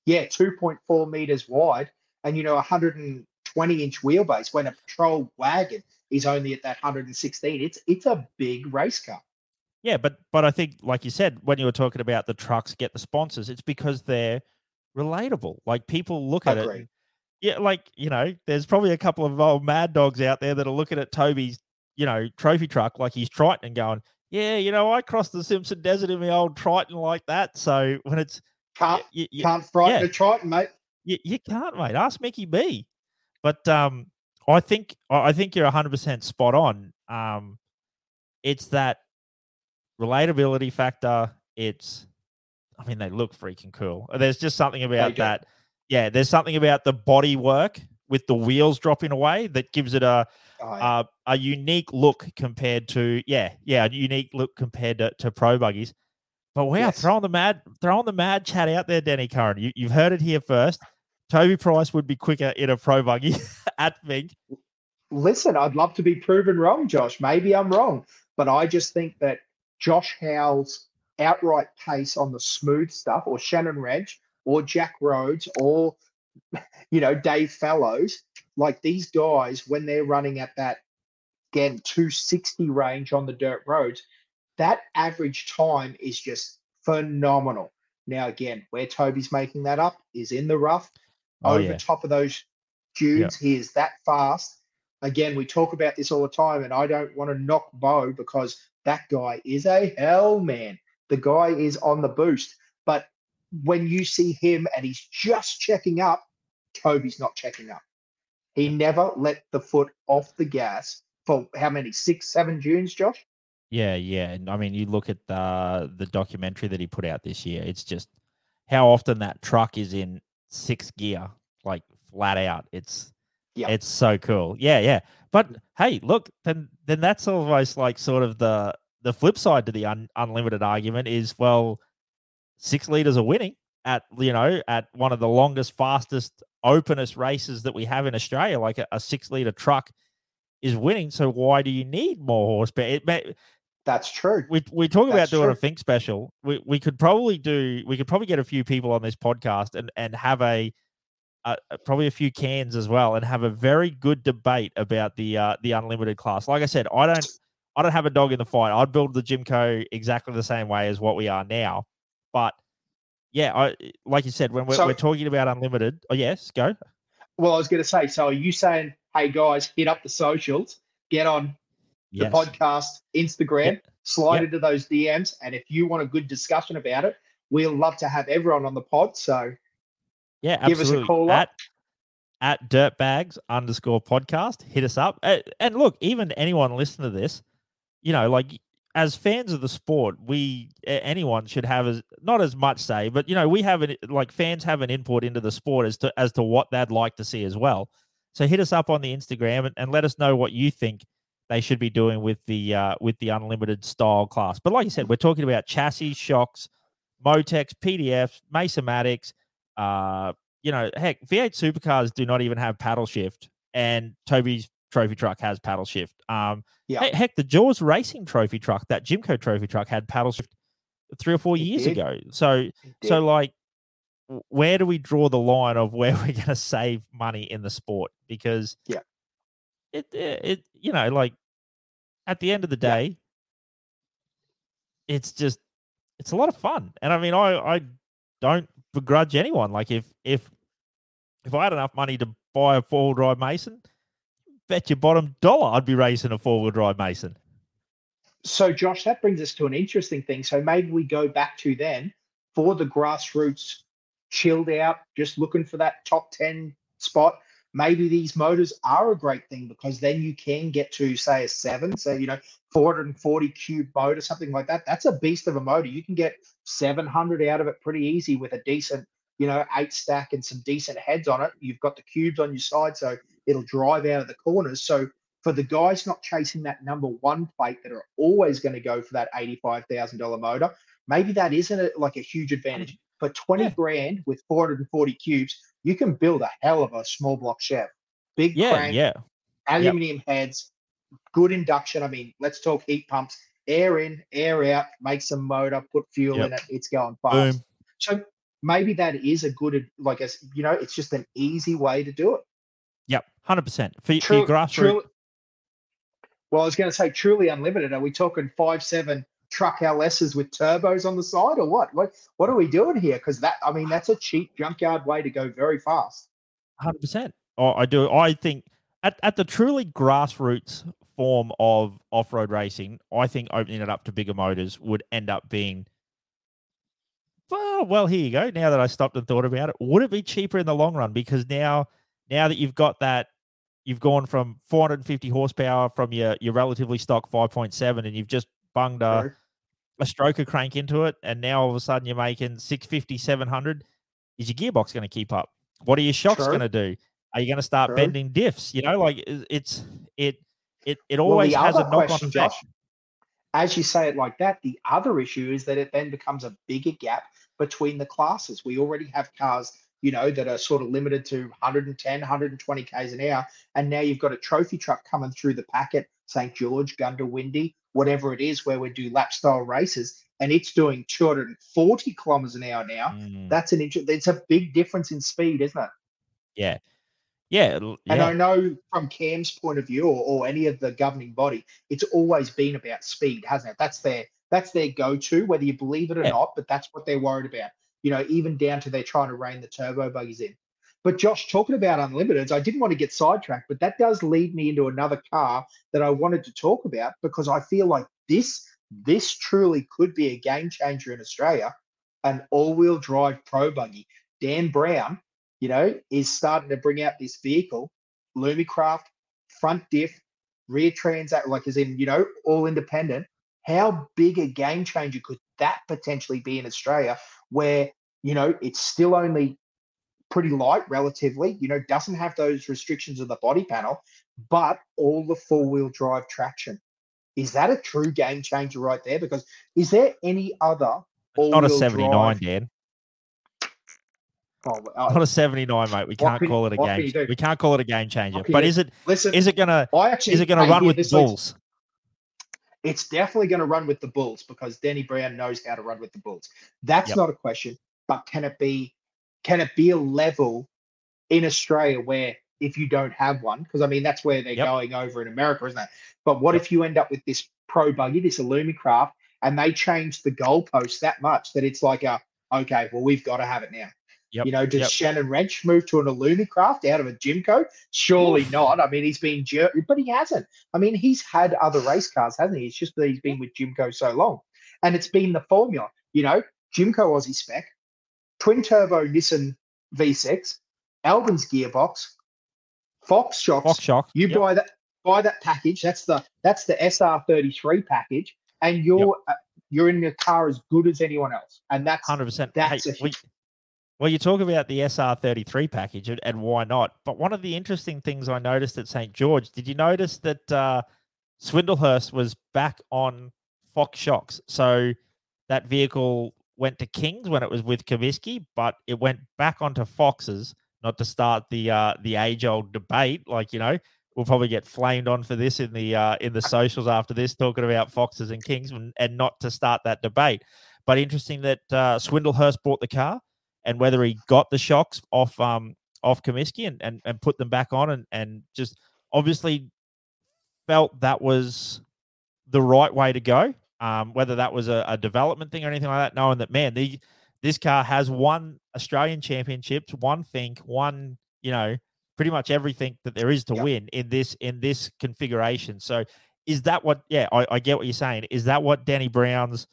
yeah, 2.4 meters wide and, you know, 120 inch wheelbase when a patrol wagon is only at that 116. It's it's a big race car. Yeah, but but I think, like you said, when you were talking about the trucks get the sponsors, it's because they're relatable. Like people look at it. Yeah, like you know, there's probably a couple of old mad dogs out there that are looking at Toby's, you know, trophy truck like he's Triton and going, "Yeah, you know, I crossed the Simpson Desert in my old Triton like that." So when it's can't you, you, can't frighten yeah. a Triton, mate. You, you can't, mate. Ask Mickey B. But um, I think I think you're 100 percent spot on. Um, it's that relatability factor. It's, I mean, they look freaking cool. Uh, there's just something about that. Yeah, there's something about the body work with the wheels dropping away that gives it a oh, yeah. a unique look compared to yeah yeah a unique look compared to, to pro buggies. But wow, yes. throwing the mad, throwing the mad chat out there, Denny Curran. You, you've heard it here first. Toby Price would be quicker in a pro buggy (laughs) at Finke. Listen, I'd love to be proven wrong, Josh. Maybe I'm wrong, but I just think that Josh Howell's outright pace on the smooth stuff, or Shannon Rentsch, or Jack Rhodes, or you know Dave Fallows, like these guys when they're running at that again 260 range on the dirt roads, that average time is just phenomenal. Now, again, where Toby's making that up is in the rough, oh, over yeah. top of those dunes. He is that fast. Again, we talk about this all the time, and I don't want to knock Bo because that guy is a hell man. The guy is on the boost. But when you see him and he's just checking up, Toby's not checking up. He never let the foot off the gas for how many? Six, seven dunes, Josh? Yeah, yeah. And I mean, you look at the the documentary that he put out this year. It's just how often that truck is in six gear, like flat out. It's yeah, it's so cool. Yeah, yeah. But hey, look, then then that's almost like sort of the the flip side to the un, unlimited argument is well, six liters are winning at you know at one of the longest, fastest, openest races that we have in Australia. Like a, a six liter truck is winning. So why do you need more horsepower? It, may, that's true. We we talk about doing true. a Finke special. We we could probably do. We could probably get a few people on this podcast and and have a, a probably a few cans as well, and have a very good debate about the uh, the unlimited class. Like I said, I don't I don't have a dog in the fight. I'd build the Jimco exactly the same way as what we are now, but yeah, I like you said when we're, so, we're talking about unlimited. Oh yes, go. Well, I was going to say. So are you saying, hey guys, hit up the socials, get on yes. the podcast, Instagram, yep. slide yep. into those DMs. And if you want a good discussion about it, we'll love to have everyone on the pod. So yeah, give absolutely. us a call at, up. At dirtbags underscore podcast, hit us up. And look, even anyone listening to this, you know, like as fans of the sport, we anyone should have as not as much say, but you know, we have an like fans have an input into the sport as to as to what they'd like to see as well. So hit us up on the Instagram and, and let us know what you think they should be doing with the uh, with the unlimited style class. But like you said, we're talking about chassis, shocks, MoTeCs, PDFs, Masonmatics. Uh, you know, heck, V8 supercars do not even have paddle shift, and Toby's trophy truck has paddle shift. Um, yeah. Heck, the Jaws Racing trophy truck, that Jimco trophy truck, had paddle shift three or four it years did. ago. So, so like, where do we draw the line of where (laughs) we're going to save money in the sport? Because yeah, it, it, you know, like at the end of the day, yeah. it's just it's a lot of fun. And I mean, I I don't begrudge anyone. Like if if if I had enough money to buy a four wheel drive Mason, bet your bottom dollar I'd be racing a four wheel drive Mason. So, Josh, that brings us to an interesting thing. So maybe we go back to then for the grassroots, chilled out, just looking for that top ten spot maybe these motors are a great thing because then you can get to say a seven, so you know, 440 cube motor, something like that. That's a beast of a motor. You can get 700 out of it pretty easy with a decent, you know, eight stack and some decent heads on it. You've got the cubes on your side, so it'll drive out of the corners. So for the guys not chasing that number one plate that are always going to go for that $85,000 motor, maybe that isn't a, like a huge advantage. Mm-hmm. For 20 yeah. grand with 440 cubes, you can build a hell of a small block Chev. Big yeah, crank, yeah. aluminium yep. heads, good induction. I mean, let's talk heat pumps. Air in, air out, make some motor, put fuel yep. in it, it's going fast. Boom. So maybe that is a good, like, a, you know, it's just an easy way to do it. Yep, 100%. For, True, for your grassroots. well, I was going to say truly unlimited. Are we talking five, seven truck LSs with turbos on the side or what? What what are we doing here? Because that I mean that's a cheap junkyard way to go very fast. Hundred percent. Oh, I do. I think at, at the truly grassroots form of off road racing, I think opening it up to bigger motors would end up being well, well, here you go. Now that I stopped and thought about it, would it be cheaper in the long run? Because now, now that you've got that, you've gone from 450 horsepower from your your relatively stock 5.7, and you've just bunged a, a stroker crank into it, and now all of a sudden you're making 650, 700. Is your gearbox going to keep up? What are your shocks going to do? Are you going to start True. bending diffs? You know, like it's it it it always well, has a knock on effect. As you say it like that, the other issue is that it then becomes a bigger gap between the classes. We already have cars, you know, that are sort of limited to 110, 120 k's an hour, and now you've got a trophy truck coming through the packet, St George, Goondiwindi, whatever it is, where we do lap style races, and it's doing 240 kilometers an hour now. Mm. That's an interesting. It's a big difference in speed, isn't it? Yeah. Yeah, yeah. And I know from CAM's point of view, or, or any of the governing body, it's always been about speed, hasn't it? That's their that's their go-to, whether you believe it or yeah. not. But that's what they're worried about. You know, even down to they're trying to rein the turbo buggies in. But Josh, talking about unlimiteds, I didn't want to get sidetracked, but that does lead me into another car that I wanted to talk about because I feel like this this truly could be a game changer in Australia, an all-wheel drive pro buggy. Dan Brown, you know, is starting to bring out this vehicle, Alumicraft, front diff, rear transaxle, like as in, you know, all independent. How big a game changer could that potentially be in Australia where, you know, it's still only pretty light relatively, you know, doesn't have those restrictions of the body panel, but all the four wheel drive traction. Is that a true game changer right there? Because is there any other? not a 79, drive... Dan. Oh, not a 79, mate. We can't can, call it a game. We can't call it a game changer. But is it? Listen, is it gonna? I actually, is it gonna run with the Bulls? It's definitely going to run with the Bulls because Danny Brown knows how to run with the Bulls. That's yep. not a question. But can it be can it be a level in Australia where if you don't have one, because I mean that's where they're yep. going over in America, isn't it? But what yep. if you end up with this pro buggy, this Alumicraft, and they change the goalpost that much that it's like a okay, well we've got to have it now. Yep. You know, does. Shannon Rentsch move to an Alumicraft out of a Jimco? Surely Oof. not. I mean, he's been jerked, but he hasn't. I mean, he's had other race cars, hasn't he? It's just that he's been with Jimco so long, and it's been the formula. You know, Jimco Aussie spec, twin turbo Nissan V6, Albin's gearbox, Fox shocks. Fox shock. You yep. buy that buy that package. That's the that's the SR33 package, and you're yep. uh, you're in your car as good as anyone else. And that's hundred percent. That's hey, a, we, well, you talk about the SR33 package and, and, why not? But one of the interesting things I noticed at St George, did you notice that uh, Swindlehurst was back on Fox shocks? So that vehicle went to Kings when it was with Comiskey, but it went back onto Foxes, not to start the uh, the age old debate. Like you know, we'll probably get flamed on for this in the uh, in the (laughs) socials after this, talking about Foxes and Kings, and, and not to start that debate. But interesting that uh, Swindlehurst bought the car, and whether he got the shocks off um off Comiskey and, and and put them back on, and and just obviously felt that was the right way to go um, whether that was a, a, development thing or anything like that, knowing that man, the this car has won Australian championships, one Finke, one you know, pretty much everything that there is to yep. win in this in this configuration. So, is that what? Yeah, I, I get what you're saying. Is that what Danny Brown's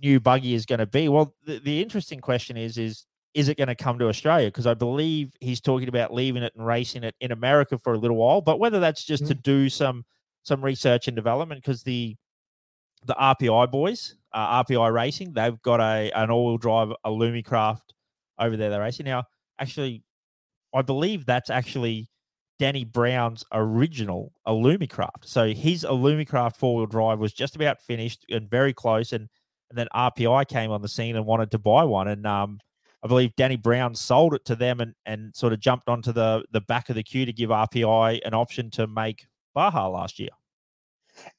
new buggy is going to be? Well, the, the interesting question is is is it going to come to Australia? Because I believe he's talking about leaving it and racing it in America for a little while. But whether that's just mm. to do some some research and development, because the the RPI boys, uh, RPI Racing, they've got a an all wheel drive Alumicraft over there. They're racing now. Actually, I believe that's actually Danny Brown's original Alumicraft. So his Alumicraft four wheel drive was just about finished and very close, and and then RPI came on the scene and wanted to buy one, and um, I believe Danny Brown sold it to them and and sort of jumped onto the the back of the queue to give RPI an option to make Baja last year.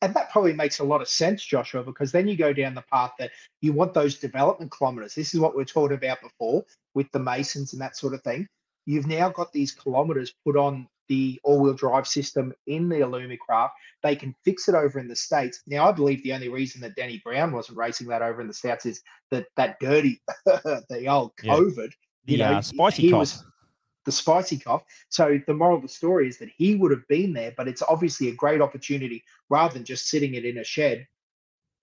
And that probably makes a lot of sense, Joshua, because then you go down the path that you want those development kilometers. This is what we are talking about before with the Masons and that sort of thing. You've now got these kilometers put on the all-wheel drive system in the Alumicraft. They can fix it over in the states. Now, I believe the only reason that Danny Brown wasn't racing that over in the states is that that dirty, (laughs) the old COVID, yeah. the you know, uh, spicy he cough. was the spicy cough. So the moral of the story is that he would have been there, but it's obviously a great opportunity rather than just sitting it in a shed.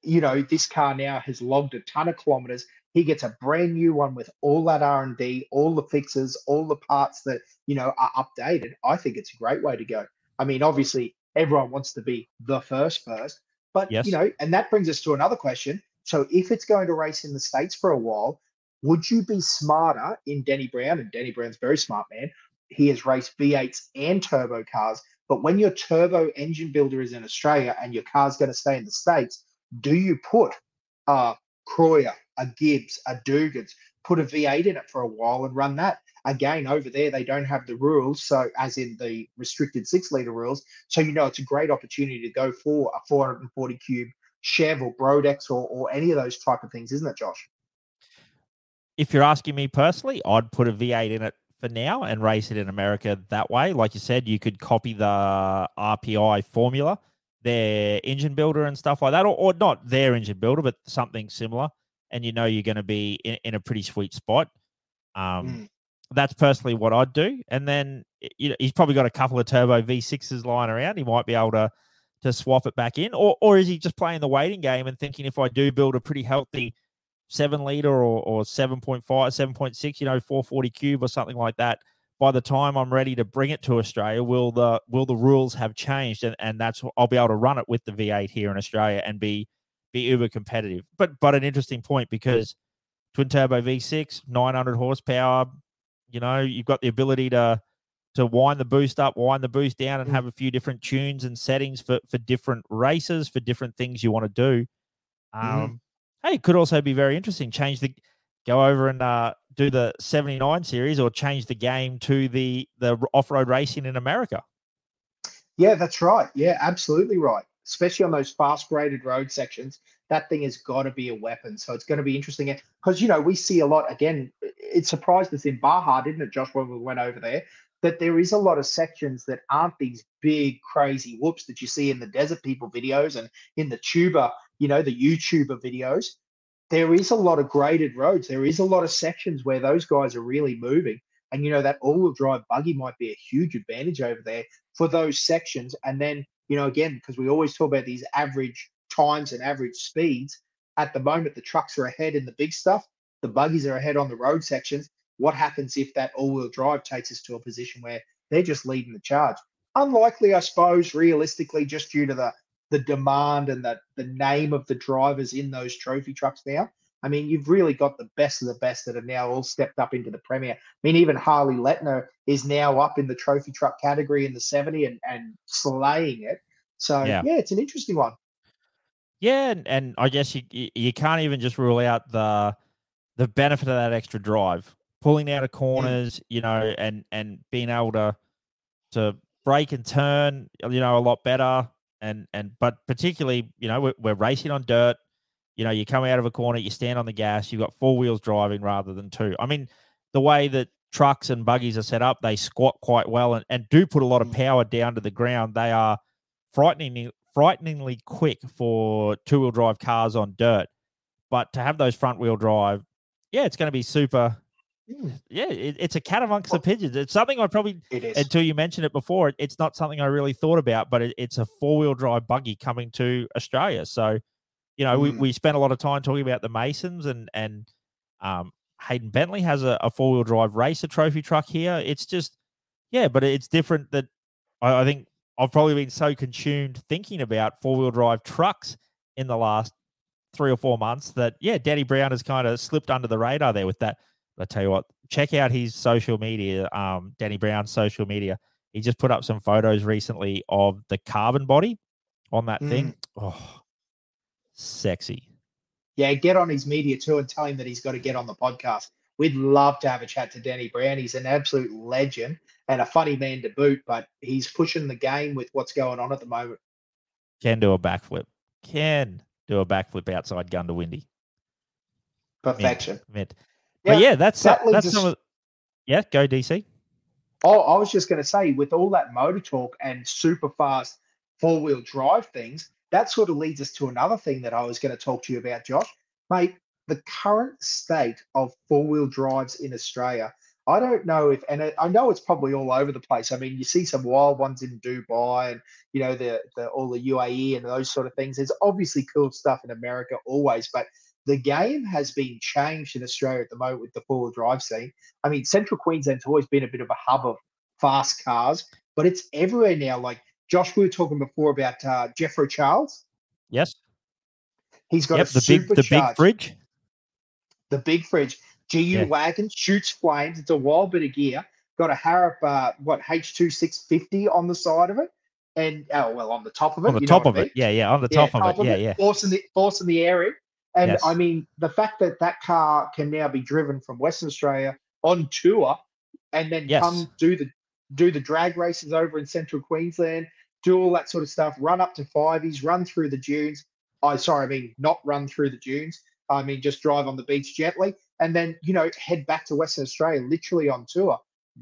You know, this car now has logged a ton of kilometers he gets a brand new one with all that R&D, all the fixes, all the parts that, you know, are updated. I think it's a great way to go. I mean, obviously everyone wants to be the first first, but yes. you know, and that brings us to another question. So if it's going to race in the States for a while, would you be smarter in Denny Brown? And Denny Brown's very smart man. He has raced V8s and turbo cars. But when your turbo engine builder is in Australia and your car's going to stay in the States, do you put a Croyer, a Gibbs, a Dugans, put a V8 in it for a while and run that. Again, over there, they don't have the rules. So, as in the restricted six liter rules. So, you know, it's a great opportunity to go for a 440 cube Chev or Brodix or, or any of those type of things, isn't it, Josh? If you're asking me personally, I'd put a V8 in it for now and race it in America that way. Like you said, you could copy the RPI formula their engine builder and stuff like that, or, or not their engine builder, but something similar, and you know you're going to be in, in, a pretty sweet spot. Um, mm. That's personally what I'd do, and then you know he's probably got a couple of turbo V6s lying around. He might be able to to swap it back in, or or is he just playing the waiting game and thinking if I do build a pretty healthy seven liter or or 7.5, 7.6, you know, 440 cube or something like that, by the time I'm ready to bring it to Australia, will the will the rules have changed? And and that's I'll be able to run it with the V8 here in Australia and be be uber competitive. But but an interesting point because twin turbo V6, 900 horsepower. You know, you've got the ability to to wind the boost up, wind the boost down, and mm. have a few different tunes and settings for for different races for different things you want to do. Mm. Um, mm. Hey, it could also be very interesting. Change the go over and uh, do the 79 series or change the game to the the off-road racing in America. Yeah, that's right. Yeah, absolutely right. Especially on those fast graded road sections, that thing has got to be a weapon. So it's going to be interesting because you know we see a lot. Again, it surprised us in Baja, didn't it, Josh, when we went over there? That there is a lot of sections that aren't these big crazy whoops that you see in the desert people videos and in the tuber, you know, the YouTuber videos there is a lot of graded roads. There is a lot of sections where those guys are really moving. And, you know, that all wheel drive buggy might be a huge advantage over there for those sections. And then, you know, again, because we always talk about these average times and average speeds, at the moment, the trucks are ahead in the big stuff, the buggies are ahead on the road sections. What happens if that all wheel drive takes us to a position where they're just leading the charge? Unlikely, I suppose, realistically, just due to the the demand and the, the name of the drivers in those trophy trucks now. I mean, you've really got the best of the best that have now all stepped up into the Premier. I mean, even Harley Letner is now up in the trophy truck category in the 70 and, and slaying it. So, yeah. yeah, it's an interesting one. Yeah, and, and I guess you you can't even just rule out the the benefit of that extra drive, pulling out of mm. corners, you know, and and being able to to brake and turn, you know, a lot better and and but particularly, you know, we're, we're racing on dirt. You know, you come out of a corner, you stand on the gas, you've got four wheels driving rather than two. I mean, the way that trucks and buggies are set up, they squat quite well and, and do put a lot of mm. power down to the ground. They are frighteningly frighteningly quick for two wheel drive cars on dirt. But to have those front wheel drive, yeah, it's going to be super. Yeah, it, it's a cat amongst well, the pigeons. It's something I probably until you mentioned it before. it's not something I really thought about, but it, it's a four wheel drive buggy coming to Australia. So, you know, mm. we, we spent a lot of time talking about the Masons and and um, Hayden Bentley has a, a four wheel drive racer trophy truck here. It's just, yeah, but it's different that I, I think I've probably been so consumed thinking about four wheel drive trucks in the last three or four months that yeah, Danny Brown has kind of slipped under the radar there with that. I tell you what, check out his social media, um, Danny Brown's social media. He just put up some photos recently of the carbon body on that mm. thing. Oh, sexy. Yeah, get on his media too and tell him that he's got to get on the podcast. We'd love to have a chat to Danny Brown. He's an absolute legend and a funny man to boot, but he's pushing the game with what's going on at the moment. Can do a backflip. Can do a backflip outside Goondiwindi. Perfection. Mint. Mint. Yeah, but yeah, that's that that's us, some of, yeah. Go DC. Oh, I was just going to say, with all that motor talk and super fast four wheel drive things, that sort of leads us to another thing that I was going to talk to you about, Josh. Mate, the current state of four wheel drives in Australia. I don't know if, and I know it's probably all over the place. I mean, you see some wild ones in Dubai, and you know the the all the UAE and those sort of things. There's obviously cool stuff in America always, but the game has been changed in Australia at the moment with the four wheel drive scene. I mean, Central Queensland's always been a bit of a hub of fast cars, but it's everywhere now. Like Josh, we were talking before about uh, Jeffro Charles. Yes, he's got yep, the big the big fridge. The big fridge. GU yeah. wagon shoots flames. It's a wild bit of gear. Got a Harrop uh, what H2 650 on the side of it, and oh well on the top of it. On the top of it, yeah, yeah, on the top, of, it. yeah, yeah. Forcing the forcing the air in. And yes. I mean, the fact that that car can now be driven from Western Australia on tour, and then yes. come do the do the drag races over in Central Queensland, do all that sort of stuff, run up to fiveys, run through the dunes. I sorry, I mean not run through the dunes. I mean just drive on the beach gently, and then you know head back to Western Australia, literally on tour.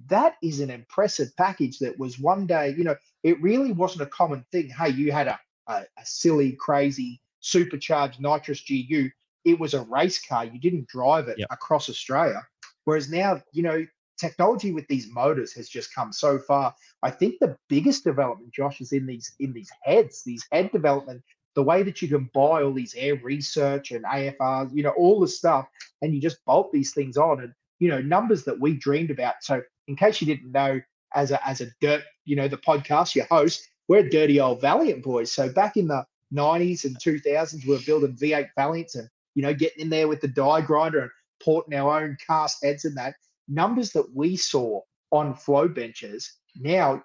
That is an impressive package. That was one day, you know, it really wasn't a common thing. Hey, you had a, a, a silly, crazy supercharged nitrous GU, it was a race car. You didn't drive it yep. across Australia. Whereas now, you know, technology with these motors has just come so far. I think the biggest development, Josh, is in these in these heads, these head development. The way that you can buy all these air research and AFRs, you know, all the stuff, and you just bolt these things on, and you know, numbers that we dreamed about. So, in case you didn't know, as a as a dirt, you know, the podcast, your host, we're dirty old Valiant boys. So back in the 90s and 2000s, we were building V8 Valiants and, you know, getting in there with the die grinder and porting our own cast heads and that. Numbers that we saw on flow benches, now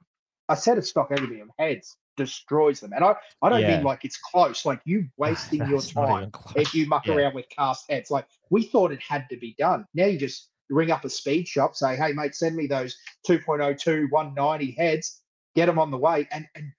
a set of stock aluminium heads destroys them. And I, I don't yeah. mean like it's close, like you wasting (laughs) your time if you muck yeah. around with cast heads. Like we thought it had to be done. Now you just ring up a speed shop, say, hey, mate, send me those 2.02 190 heads, get them on the way. And, and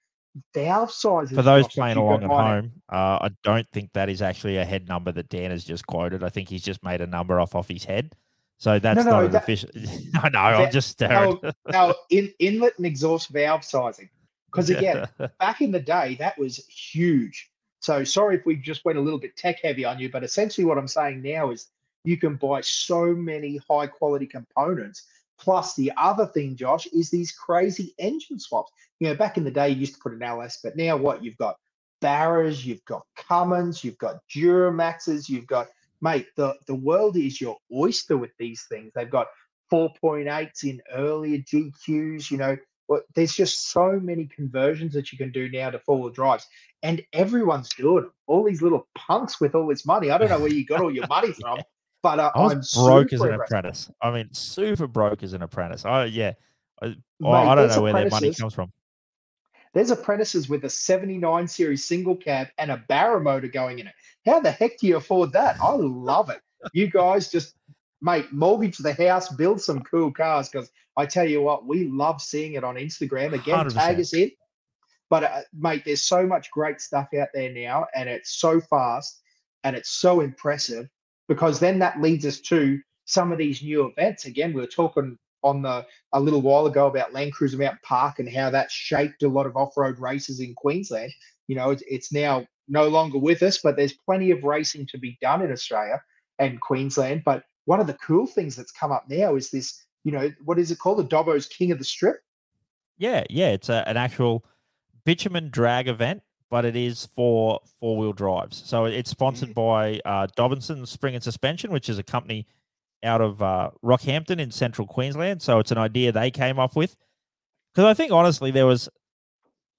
valve sizes. For those playing along at home, uh, I don't think that is actually a head number that Dan has just quoted. I think he's just made a number off off his head. So that's no, no, not an that, official. (laughs) I know. I'm just staring. No, no (laughs) in, inlet and exhaust valve sizing. Because again, back in the day, that was huge. So sorry if we just went a little bit tech heavy on you, but essentially what I'm saying now is you can buy so many high quality components Plus, the other thing, Josh, is these crazy engine swaps. You know, back in the day, you used to put an LS, but now what? You've got Barras, you've got Cummins, you've got Duramaxes, you've got, mate, the, the world is your oyster with these things. They've got 4.8s in earlier GQs, you know, well, there's just so many conversions that you can do now to four wheel drives, and everyone's doing them. All these little punks with all this money. I don't know where you got all your money from, (laughs) but uh, I was I'm broke as an apprentice. I mean, super broke as an apprentice. Oh yeah, I, Mate, I don't know where their money comes from. There's apprentices with a 79 series single cab and a Barra motor going in it. How the heck do you afford that? I love it. You guys just mate, mortgage the house, build some cool cars because I tell you what, we love seeing it on Instagram. Again, 100%. tag us in. But uh, mate, there's so much great stuff out there now, and it's so fast and it's so impressive because then that leads us to some of these new events. Again, we were talking on the a little while ago about Land Cruiser Mountain Park and how that shaped a lot of off-road races in Queensland. You know, it's, it's now no longer with us, but there's plenty of racing to be done in Australia and Queensland. But one of the cool things that's come up now is this, you know, what is it called? The Dobbo's King of the Strip. Yeah, yeah, it's a, an actual bitumen drag event but it is for four wheel drives. So it's sponsored mm. by uh, Dobinson Spring and Suspension, which is a company out of uh, Rockhampton in central Queensland. So it's an idea they came up with. Because I think honestly, there was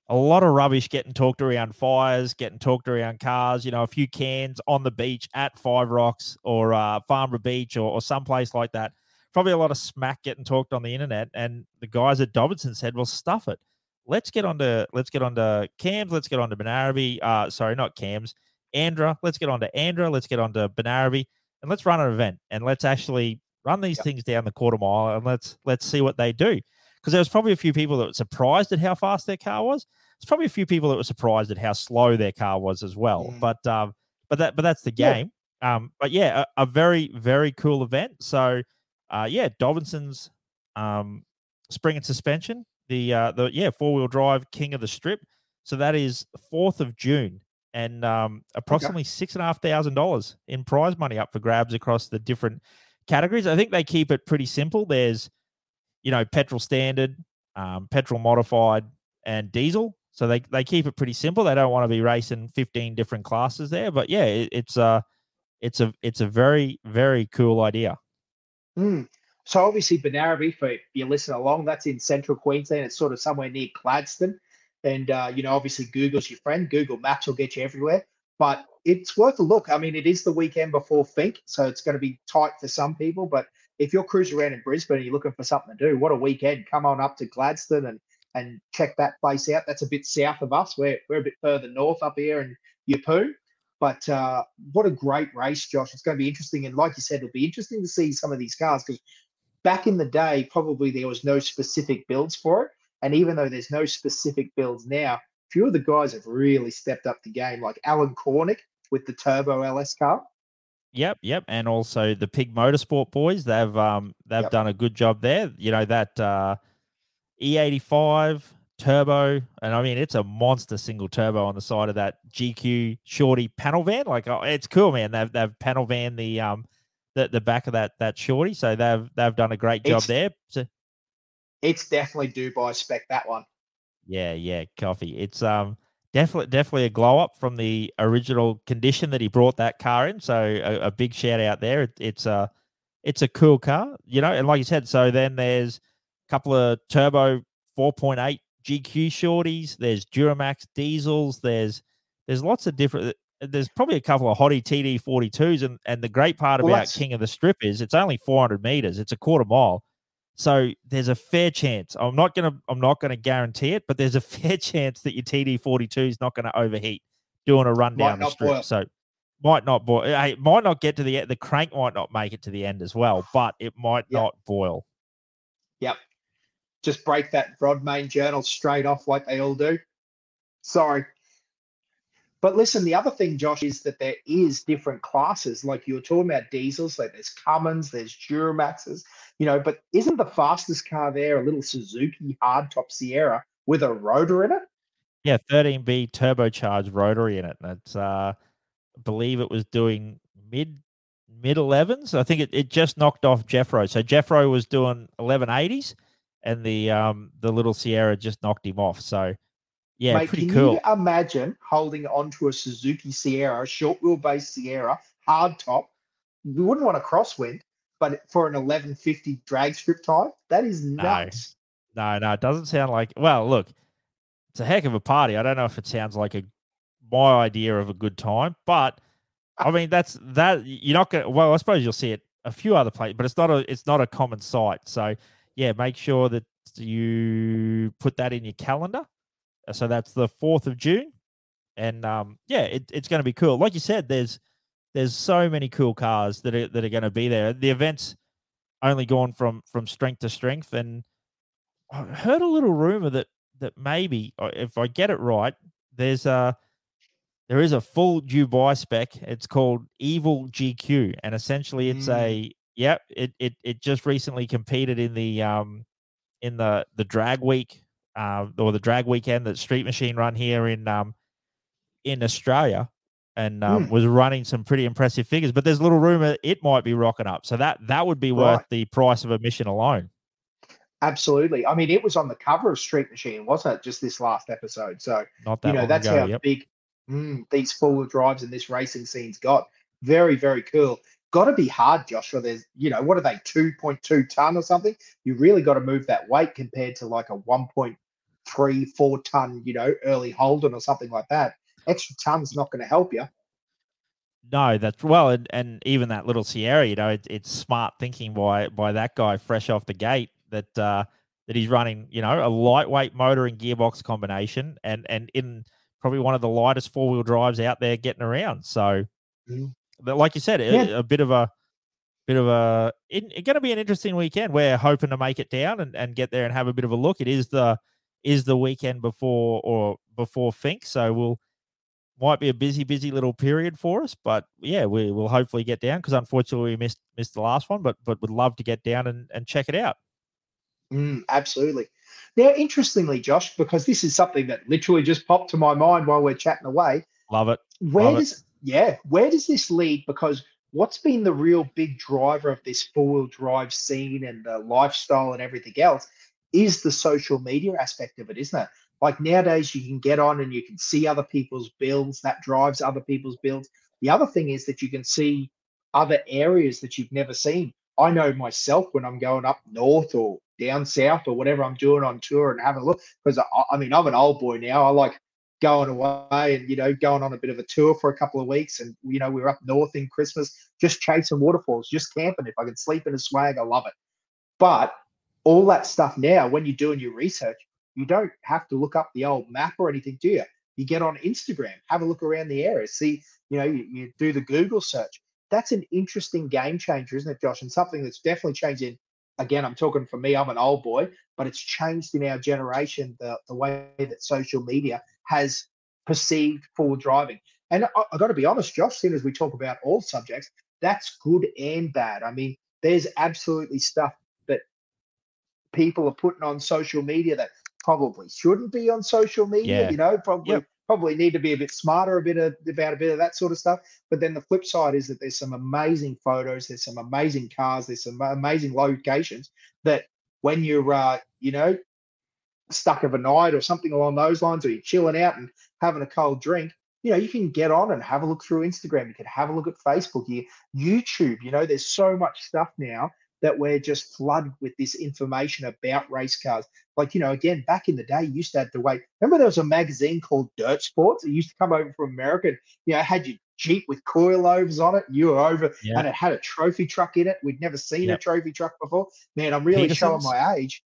a lot of rubbish getting talked around fires, getting talked around cars, you know, a few cans on the beach at Five Rocks or uh, Farnborough Beach or, or someplace like that. Probably a lot of smack getting talked on the internet. And the guys at Dobinsons said, well, stuff it. Let's get on to let's get on to cams, let's get on to Benaraby. Uh sorry, not cams, Andra. Let's get on to Andra, let's get on to Benaraby, and let's run an event and let's actually run these yep. things down the quarter mile and let's let's see what they do because there was probably a few people that were surprised at how fast their car was. There's probably a few people that were surprised at how slow their car was as well. Yeah. But um, but that but that's the game. Yeah. Um, but yeah, a, a, very very cool event. So uh, yeah, Dobinson's um, spring and suspension. The uh, the yeah four wheel drive king of the strip. So that is fourth of June, and um, approximately okay. six and a half thousand dollars in prize money up for grabs across the different categories. I think they keep it pretty simple. There's you know, petrol standard, um, petrol modified, and diesel. So they, they keep it pretty simple. They don't want to be racing 15 different classes there. But yeah, it, it's a it's a it's a very very cool idea. Mm. So obviously Benaraby, for you listen along, that's in central Queensland. It's sort of somewhere near Gladstone. And uh, you know, obviously Google's your friend. Google Maps will get you everywhere. But it's worth a look. I mean, it is the weekend before Finke, so it's going to be tight for some people. But if you're cruising around in Brisbane and you're looking for something to do, what a weekend! Come on up to Gladstone and and check that place out. That's a bit south of us. We're we're a bit further north up here in Yeppoon. But uh, what a great race, Josh! It's going to be interesting, and like you said, it'll be interesting to see some of these cars because back in the day, probably there was no specific builds for it, and even though there's no specific builds now, few of the guys have really stepped up the game, like Alan Cornick with the Turbo LS car. Yep, yep, and also the Pig Motorsport boys. They've um they've yep. done a good job there. You know that uh, E85 turbo, and I mean it's a monster single turbo on the side of that GQ Shorty panel van. Like oh, it's cool, man. They've they've panel van the um the, the back of that that Shorty, so they've they've done a great job it's, there. So, it's definitely Dubai spec that one. Yeah, yeah, coffee. It's um definitely definitely a glow up from the original condition that he brought that car in. So a, a big shout out there. It, it's a it's a cool car, you know. And like you said, so then there's a couple of turbo 4.8 GQ shorties. There's Duramax diesels. There's there's lots of different. There's probably a couple of hottie TD 42s, and and the great part well, about King of the Strip is it's only 400 meters. It's a quarter mile. So there's a fair chance. I'm not gonna I'm not gonna guarantee it, but there's a (laughs) fair chance that your TD42 is not going to overheat doing a run down the strip. Boil. So might not boil. Eh, it might not get to the end. The crank might not make it to the end as well, but it might yep. not boil. Yep. Just break that rod main journal straight off like they all do. Sorry. But listen, the other thing, Josh, is that there is different classes. Like you were talking about diesels, like there's Cummins, there's Duramaxes, you know, but isn't the fastest car there a little Suzuki hardtop Sierra with a rotor in it? Yeah, 13B turbocharged rotary in it. That's uh I believe it was doing mid mid 11s. I think it, it just knocked off Jeffro. So Jeffro was doing 1180s and the um the little Sierra just knocked him off. So yeah, Mate, pretty can cool. You imagine holding onto a Suzuki Sierra, a short wheelbase Sierra, hard top. We wouldn't want a crosswind, but for an 1150 drag strip time, that is nuts. No, no, no, it doesn't sound like. Well, look, it's a heck of a party. I don't know if it sounds like a my idea of a good time, but ah. I mean that's that you're not gonna. Well, I suppose you'll see it a few other places, but it's not a it's not a common sight. So yeah, make sure that you put that in your calendar so that's the fourth of June, and um, yeah, it, it's going to be cool. Like you said, there's there's so many cool cars that are that are going to be there. The event's only gone from from strength to strength, and I heard a little rumor that that maybe uh, if I get it right, there's a there is a full Dubai spec. It's called Evil GQ, and essentially it's mm. a yep. It it it just recently competed in the um in the the drag week uh, or the drag weekend that Street Machine run here in um, in Australia, and um, mm. was running some pretty impressive figures. But there's a little rumor it might be rocking up, so that that would be worth the price of admission alone. Absolutely. I mean, it was on the cover of Street Machine, wasn't it? Just this last episode. So Not that you know that's ago, how yep. big mm, these four wheel drives and this racing scene's got. Very very cool. got to be hard, Joshua. There's, you know, what are they, 2.2 ton or something? You really got to move that weight compared to like a 1.3, 4 ton, you know, early Holden or something like that. Extra ton's not going to help you. No, that's well, and, and even that little Sierra, you know, it, it's smart thinking by by that guy fresh off the gate that uh, that he's running, you know, a lightweight motor and gearbox combination, and and in probably one of the lightest four wheel drives out there getting around. So, mm. but like you said, yeah. a, a, bit of a bit of a it's going to be an interesting weekend. We're hoping to make it down and, and get there and have a bit of a look. It is the is the weekend before or before Finke, so we'll might be a busy, busy little period for us. But yeah, we will hopefully get down because unfortunately we missed missed the last one, but but would love to get down and, and check it out. Mm, absolutely. Now, interestingly, Josh, because this is something that literally just popped to my mind while we're chatting away. Love it. Where Love does it. yeah, where does this lead? Because what's been the real big driver of this four-wheel drive scene and the lifestyle and everything else is the social media aspect of it, isn't it? Like nowadays, you can get on and you can see other people's builds. That drives other people's builds. The other thing is that you can see other areas that you've never seen. I know myself when I'm going up north or down south or whatever I'm doing on tour and having a look. Because I, I mean, I'm an old boy now. I like going away and you know going on a bit of a tour for a couple of weeks and you know we were up north in christmas just chasing waterfalls just camping if i can sleep in a swag i love it but all that stuff now when you're doing your research you don't have to look up the old map or anything, do you? You get on Instagram, have a look around the area, see, you know, you, you do the Google search. That's an interesting game changer, isn't it, Josh? And something that's definitely changing. Again, I'm talking for me, I'm an old boy, but it's changed in our generation the, the way that social media has perceived forward driving. And I, I got to be honest, Josh, seeing as we talk about all subjects, that's good and bad. I mean, there's absolutely stuff people are putting on social media that probably shouldn't be on social media. Yeah. You know, probably yep. probably need to be a bit smarter a bit of, about a bit of that sort of stuff. But then the flip side is that there's some amazing photos, there's some amazing cars, there's some amazing locations that when you're uh, you know stuck of a night or something along those lines, or you're chilling out and having a cold drink, you know, you can get on and have a look through Instagram. You can have a look at Facebook, you, YouTube. You know, there's so much stuff now that we're just flooded with this information about race cars. Like, you know, again, back in the day, you used to have to wait. Remember, there was a magazine called Dirt Sports. It used to come over from America. And, you know, had your Jeep with coilovers on it. You were over, yeah. and it had a trophy truck in it. We'd never seen yep. a trophy truck before. Man, I'm really Petersen's. showing my age.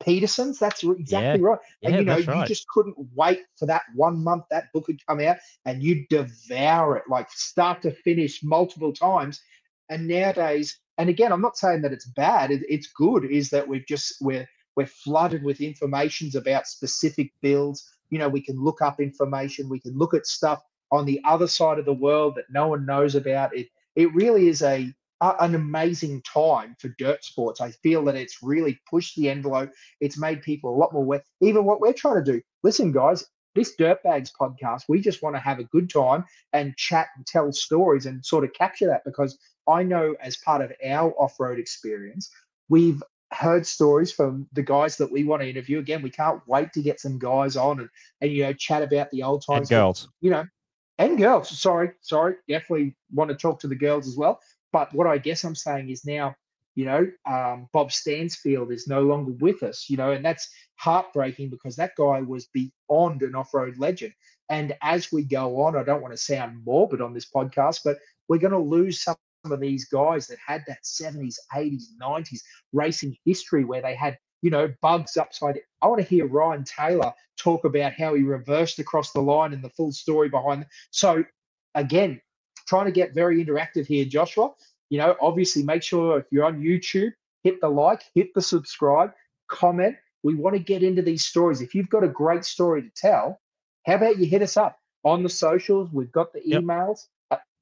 Petersen's, that's exactly yeah. right. And yeah, you know, you just couldn't wait for that one month that book would come out and you devour it like start to finish multiple times. And nowadays, and again, I'm not saying that it's bad. It, it's good. Is that we've just we're we're flooded with informations about specific builds. You know, we can look up information. We can look at stuff on the other side of the world that no one knows about. It it really is a, an amazing time for dirt sports. I feel that it's really pushed the envelope. It's made people a lot more aware. Even what we're trying to do. Listen, guys, this Dirtbags podcast, we just want to have a good time and chat and tell stories and sort of capture that because I know as part of our off road experience, we've heard stories from the guys that we want to interview. Again, we can't wait to get some guys on and, and you know, chat about the old times. And girls. you know, and girls. Sorry, sorry. Definitely want to talk to the girls as well. But what I guess I'm saying is now, you know, um, Bob Stansfield is no longer with us, you know, and that's heartbreaking because that guy was beyond an off road legend. And as we go on, I don't want to sound morbid on this podcast, but we're going to lose some of these guys that had that 70s, 80s, 90s racing history where they had, you know, bugs upside. I want to hear Ryan Taylor talk about how he reversed across the line and the full story behind. So, again, trying to get very interactive here, Joshua. You know, obviously, make sure if you're on YouTube, hit the like, hit the subscribe, comment. We want to get into these stories. If you've got a great story to tell, how about you hit us up on the socials? We've got the emails. Yep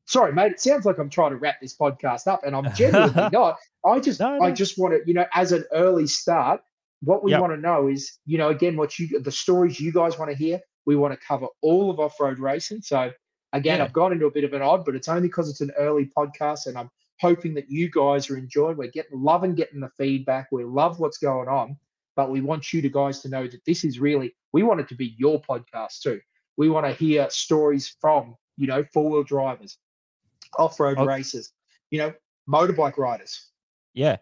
sorry, mate, it sounds like I'm trying to wrap this podcast up, and I'm genuinely (laughs) not. I just, no, no. I just want to, you know, as an early start, what we yep. want to know is, you know, again, what you, the stories you guys want to hear. We want to cover all of off-road racing. So, again, yeah. I've gone into a bit of an odd, but it's only because it's an early podcast, and I'm hoping that you guys are enjoying. We're getting loving getting the feedback. We love what's going on, but we want you to guys to know that this is really. We want it to be your podcast too. We want to hear stories from you know four wheel drivers, off-road okay. races. you know, motorbike riders. Yeah.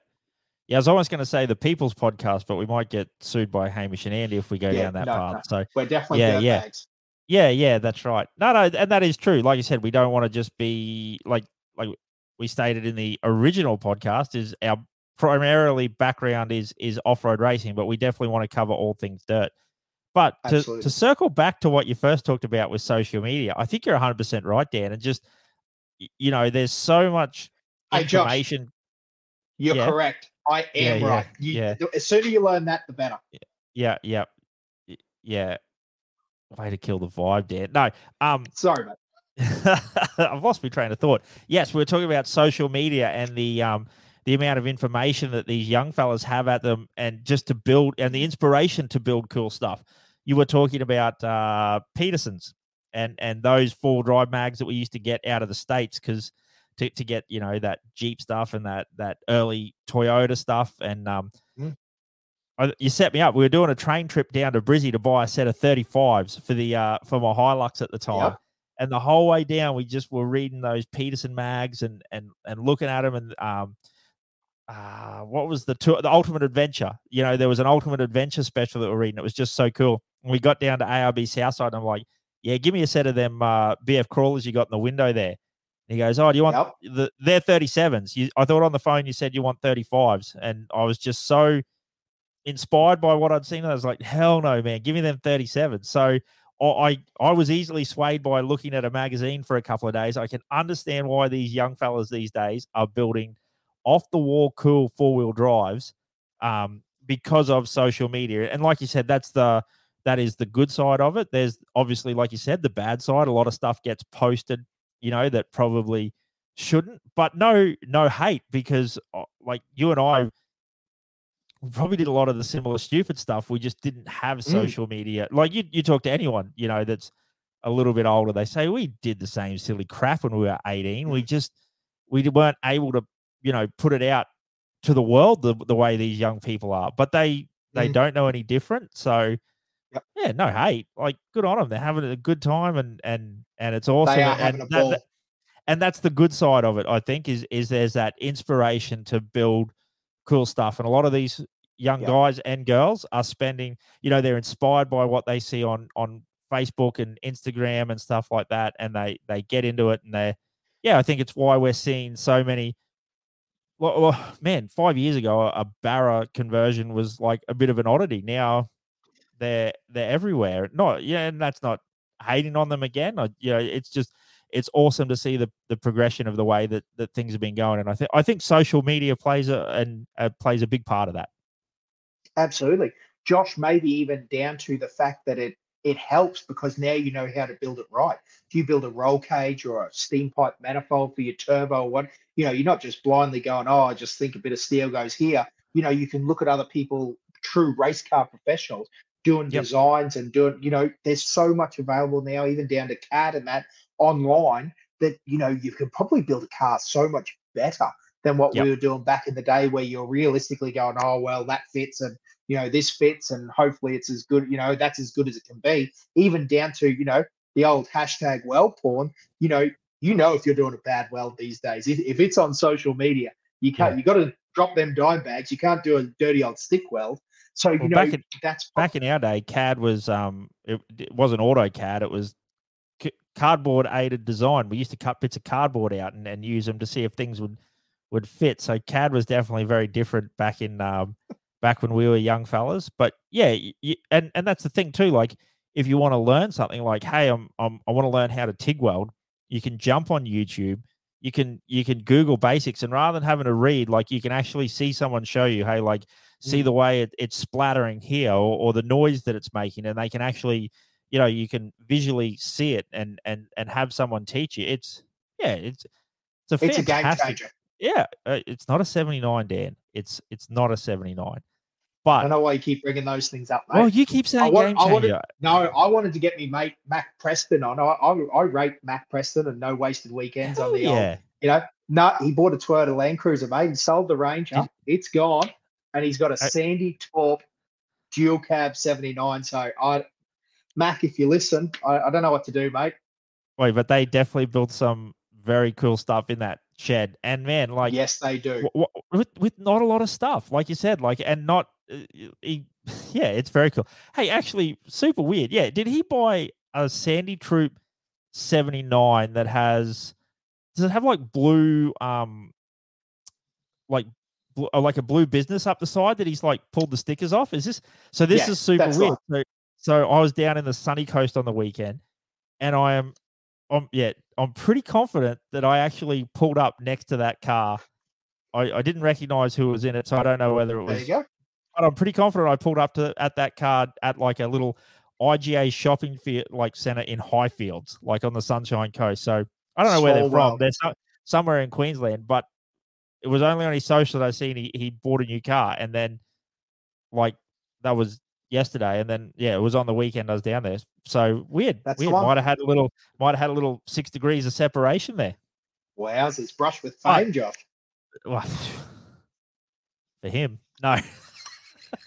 Yeah, I was almost going to say the People's Podcast, but we might get sued by Hamish and Andy if we go Yeah, down that no, path. no. So We're definitely Yeah, yeah, yeah. bags. Yeah, yeah, that's right. No, no, and that is true. Like you said, we don't want to just be like like we stated in the original podcast is our primarily background is is off-road racing, but we definitely want to cover all things dirt. But to, Absolutely. to circle back to what you first talked about with social media, I think you're 100% right, Dan. And just, you know, there's so much Hey, Josh. information. You're Yeah. correct. I am Yeah, yeah, right. You, yeah. As sooner you learn that, the better. Yeah, yeah, yeah. Way to kill the vibe, Dan. No, um, Sorry, mate. (laughs) I've lost my train of thought. Yes, we are talking about social media and the um the amount of information that these young fellas have at them, and just to build and the inspiration to build cool stuff. You were talking about uh, Petersen's and and those four drive mags that we used to get out of the states because to, to get you know that Jeep stuff and that that early Toyota stuff and um. Mm. I, you set me up. We were doing a train trip down to Brizzy to buy a set of 35s for the uh, for my Hilux at the time Yep. and the whole way down we just were reading those Petersen mags and and and looking at them and um uh what was the tour the ultimate adventure you know there was an ultimate adventure special that we're reading it was just so cool and we got down to arb southside and i'm like yeah give me a set of them uh bf crawlers you got in the window there and he goes oh do you want Yep. the they're 37s you, i thought on the phone you said you want 35s and i was just so inspired by what i'd seen i was like hell no man give me them 37s so I I was easily swayed by looking at a magazine for a couple of days. I can understand why these young fellas these days are building off the wall cool four wheel drives um, because of social media. And like you said, that's the that is the good side of it. There's obviously, like you said, the bad side. A lot of stuff gets posted, you know, that probably shouldn't. But no, no hate because uh, like you and I probably did a lot of the similar stupid stuff. We just didn't have Mm. social media. Like you, you talk to anyone, you know, that's a little bit older. They say we did the same silly crap when we were 18. We just we weren't able to, you know, put it out to the world the, the way these young people are. But they they Mm. don't know any different. So Yep. yeah, no hate. Like good on them. They're having a good time and and and it's awesome. They are and having a ball. that- and that's the good side of it i think is is there's that inspiration to build cool stuff and a lot of these young Yeah. guys and girls are spending you know they're inspired by what they see on on facebook and instagram and stuff like that and they they get into it and they yeah i think it's why we're seeing so many well, well (sighs) man five years ago a, a barra conversion was like a bit of an oddity now they're they're everywhere not yeah and that's not hating on them again I, you know it's just it's awesome to see the the progression of the way that that things have been going and i think i think social media plays a and uh, plays a big part of that Absolutely. Josh, maybe even down to the fact that it it helps because now you know how to build it right. If you build a roll cage or a steam pipe manifold for your turbo what, you know, you're not just blindly going, oh, I just think a bit of steel goes here. You know, you can look at other people, true race car professionals, doing Yep. designs and doing, you know, there's so much available now, even down to CAD and that online, that you know, you can probably build a car so much better than what Yep. we were doing back in the day where you're realistically going, oh well, that fits and you know this fits and hopefully it's as good you know that's as good as it can be even down to you know the old hashtag weld porn you know you know if you're doing a bad weld these days if, if it's on social media you can't Yeah. you got to drop them dime bags you can't do a dirty old stick weld so you Well, know back in- that's back in our day cad was um it, it wasn't autocad it was c- cardboard aided design. We used to cut bits of cardboard out and, and use them to see if things would would fit. So cad was definitely very different back in um back when we were young fellas. But yeah y y- and and that's the thing too like if you want to learn something like hey i'm, I'm i want to learn how to tig weld you can jump on youtube you can you can google basics and rather than having to read like you can actually see someone show you hey like see the way it, it's splattering here or, or the noise that it's making and they can actually you know you can visually see it and and and have someone teach you it's yeah it's it's a it's a game changer yeah uh, it's not a 79 dan it's it's not a 79 i but don't know why you keep bringing those things up mate. well you keep saying want- game I wanted- changer no i wanted to get me mate mac preston on i i, I rate mac preston and no wasted weekends Hell on the old yeah You know, no, he bought a Toyota Land Cruiser, mate. He sold the Ranger. It's gone. And he's got a Sandy Taupe dual cab 79. So I Mac, if you listen, I, I don't know what to do, mate. Wait, but they definitely built some very cool stuff in that shed. And man, like yes, they do. w- w- with with not a lot of stuff, like you said, like and not. Uh, he, (sighs) yeah, it's very cool. Hey, actually, super weird. Yeah, did he buy a Sandy Taupe seventy nine that has? Does it have like blue, um, like Uh, like a blue business up the side that he's like pulled the stickers off? Is this so? This Yeah, is super weird. So, so I was down in the sunny coast on the weekend, and I am, I'm yeah, I'm pretty confident that I actually pulled up next to that car. I, I didn't recognize who was in it, so I don't know whether it There was you go. but I'm pretty confident I pulled up to at that card at like a little IGA shopping field like center in Highfields, like on the Sunshine Coast. So I don't know where they're from. They're so, somewhere in Queensland, but it was only on his social that I seen he, he bought a new car, and then like that was yesterday, and then yeah, it was on the weekend I was down there. So weird, That's weird. Might have had a little, might have had a little six degrees of separation there. Wow, Wowzers, brush with Oh. fame, Josh. (sighs) Well, (sighs) for him, no,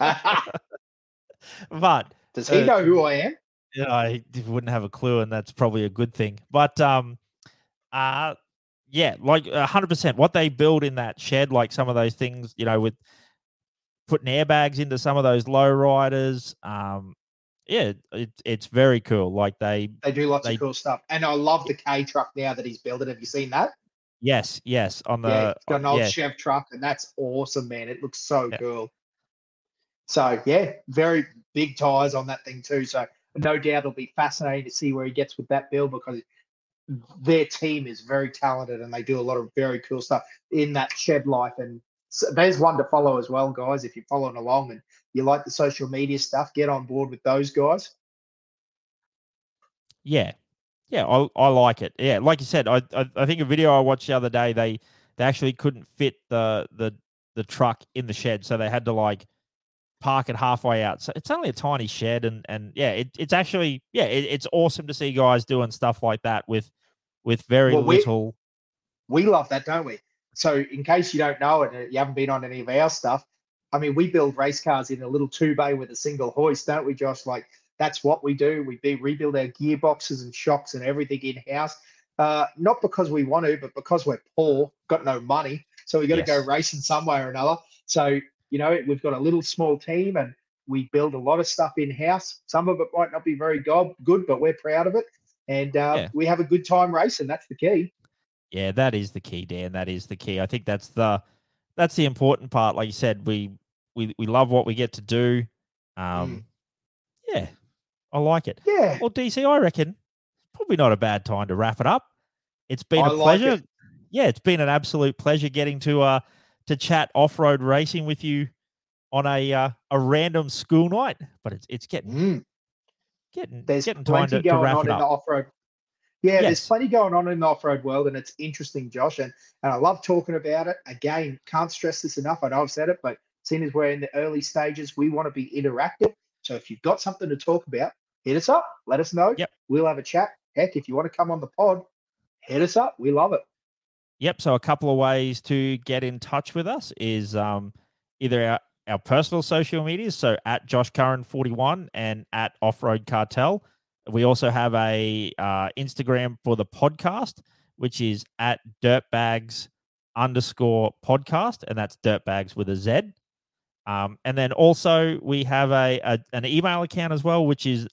(laughs) (laughs) but Does he Uh, know who I am? yeah, I wouldn't have a clue, and that's probably a good thing. But um, uh, yeah, like a hundred percent. What they build in that shed, like some of those things, you know, with putting airbags into some of those low riders. Um, yeah, it, it's very cool. Like they, They do lots They- of cool stuff. And I love the K truck now that he's building. Have you seen that? yes, yes, on the, yeah, it's got an old yeah, Chev truck, and that's awesome, man. It looks so Yeah. cool. So yeah, very big tires on that thing too. So no doubt it'll be fascinating to see where he gets with that build because their team is very talented and they do a lot of very cool stuff in that shed life. And so there's one to follow as well, guys. If you're following along and you like the social media stuff, get on board with those guys. Yeah, yeah, I I like it. Yeah, like you said, I, I I think a video I watched the other day they they actually couldn't fit the the the truck in the shed, so they had to like park it halfway out. So it's only a tiny shed, and and yeah, it, it's actually yeah, it, it's awesome to see guys doing stuff like that with with very Well, little. we love that, don't we? So, in case you don't know it, you haven't been on any of our stuff, I mean, we build race cars in a little two bay with a single hoist, don't we, Josh? Like that's what we do. We be, rebuild our gearboxes and shocks and everything in house. Uh, not because we want to, but because we're poor, got no money, so we got to go racing some way or another. So, you know, we've got a little small team, and we build a lot of stuff in house. Some of it might not be very go- good, but we're proud of it, and uh, Yeah. we have a good time racing. That's the key. Yeah, that is the key, Dan. That is the key. I think that's the that's the important part. Like you said, we we we love what we get to do. Um, yeah, I like it. Yeah. Well, DC, I reckon probably not a bad time to wrap it up. It's been I a like pleasure. it. Yeah, it's been an absolute pleasure getting to uh to chat off road racing with you on a uh, a random school night. But it's it's getting Mm. Getting there's getting plenty to, to going wrap on in the off road. Yeah, there's plenty going on in the off road world, and it's interesting, Josh. And, and I love talking about it. Again, can't stress this enough. I know I've said it, but seeing as we're in the early stages, we want to be interactive. So if you've got something to talk about, hit us up. Let us know. Yep. We'll have a chat. Heck, if you want to come on the pod, hit us up. We love it. Yep. So a couple of ways to get in touch with us is um, either our, our personal social medias, so at Josh Curran 41 and at Offroad Cartel. We also have a uh, Instagram for the podcast, which is at dirtbags underscore podcast, and that's dirtbags with a Z. Um, and then also we have a, a an email account as well, which is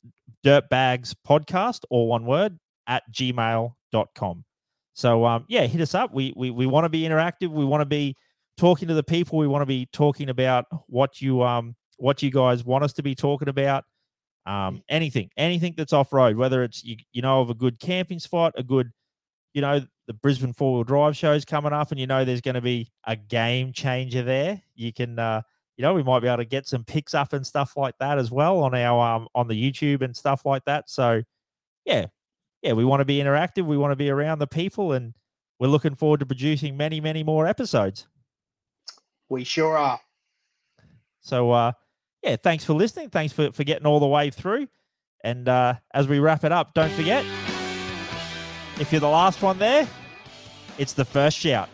dirtbags podcast, or one word, at gmail.com. So um, yeah, hit us up. We we we want to be interactive. We want to be talking to the people. We want to be talking about what you um what you guys want us to be talking about. Um, anything, anything that's off road, whether it's you you know of a good camping spot, a good, you know, the Brisbane four wheel drive shows coming up, and you know there's going to be a game changer there. You can uh, you know, we might be able to get some picks up and stuff like that as well on our um on the YouTube and stuff like that. So yeah, yeah, we want to be interactive. We want to be around the people, and we're looking forward to producing many, many more episodes. We sure are. So, uh, yeah, thanks for listening. Thanks for, for getting all the way through. And uh, as we wrap it up, don't forget if you're the last one there, it's the first shout.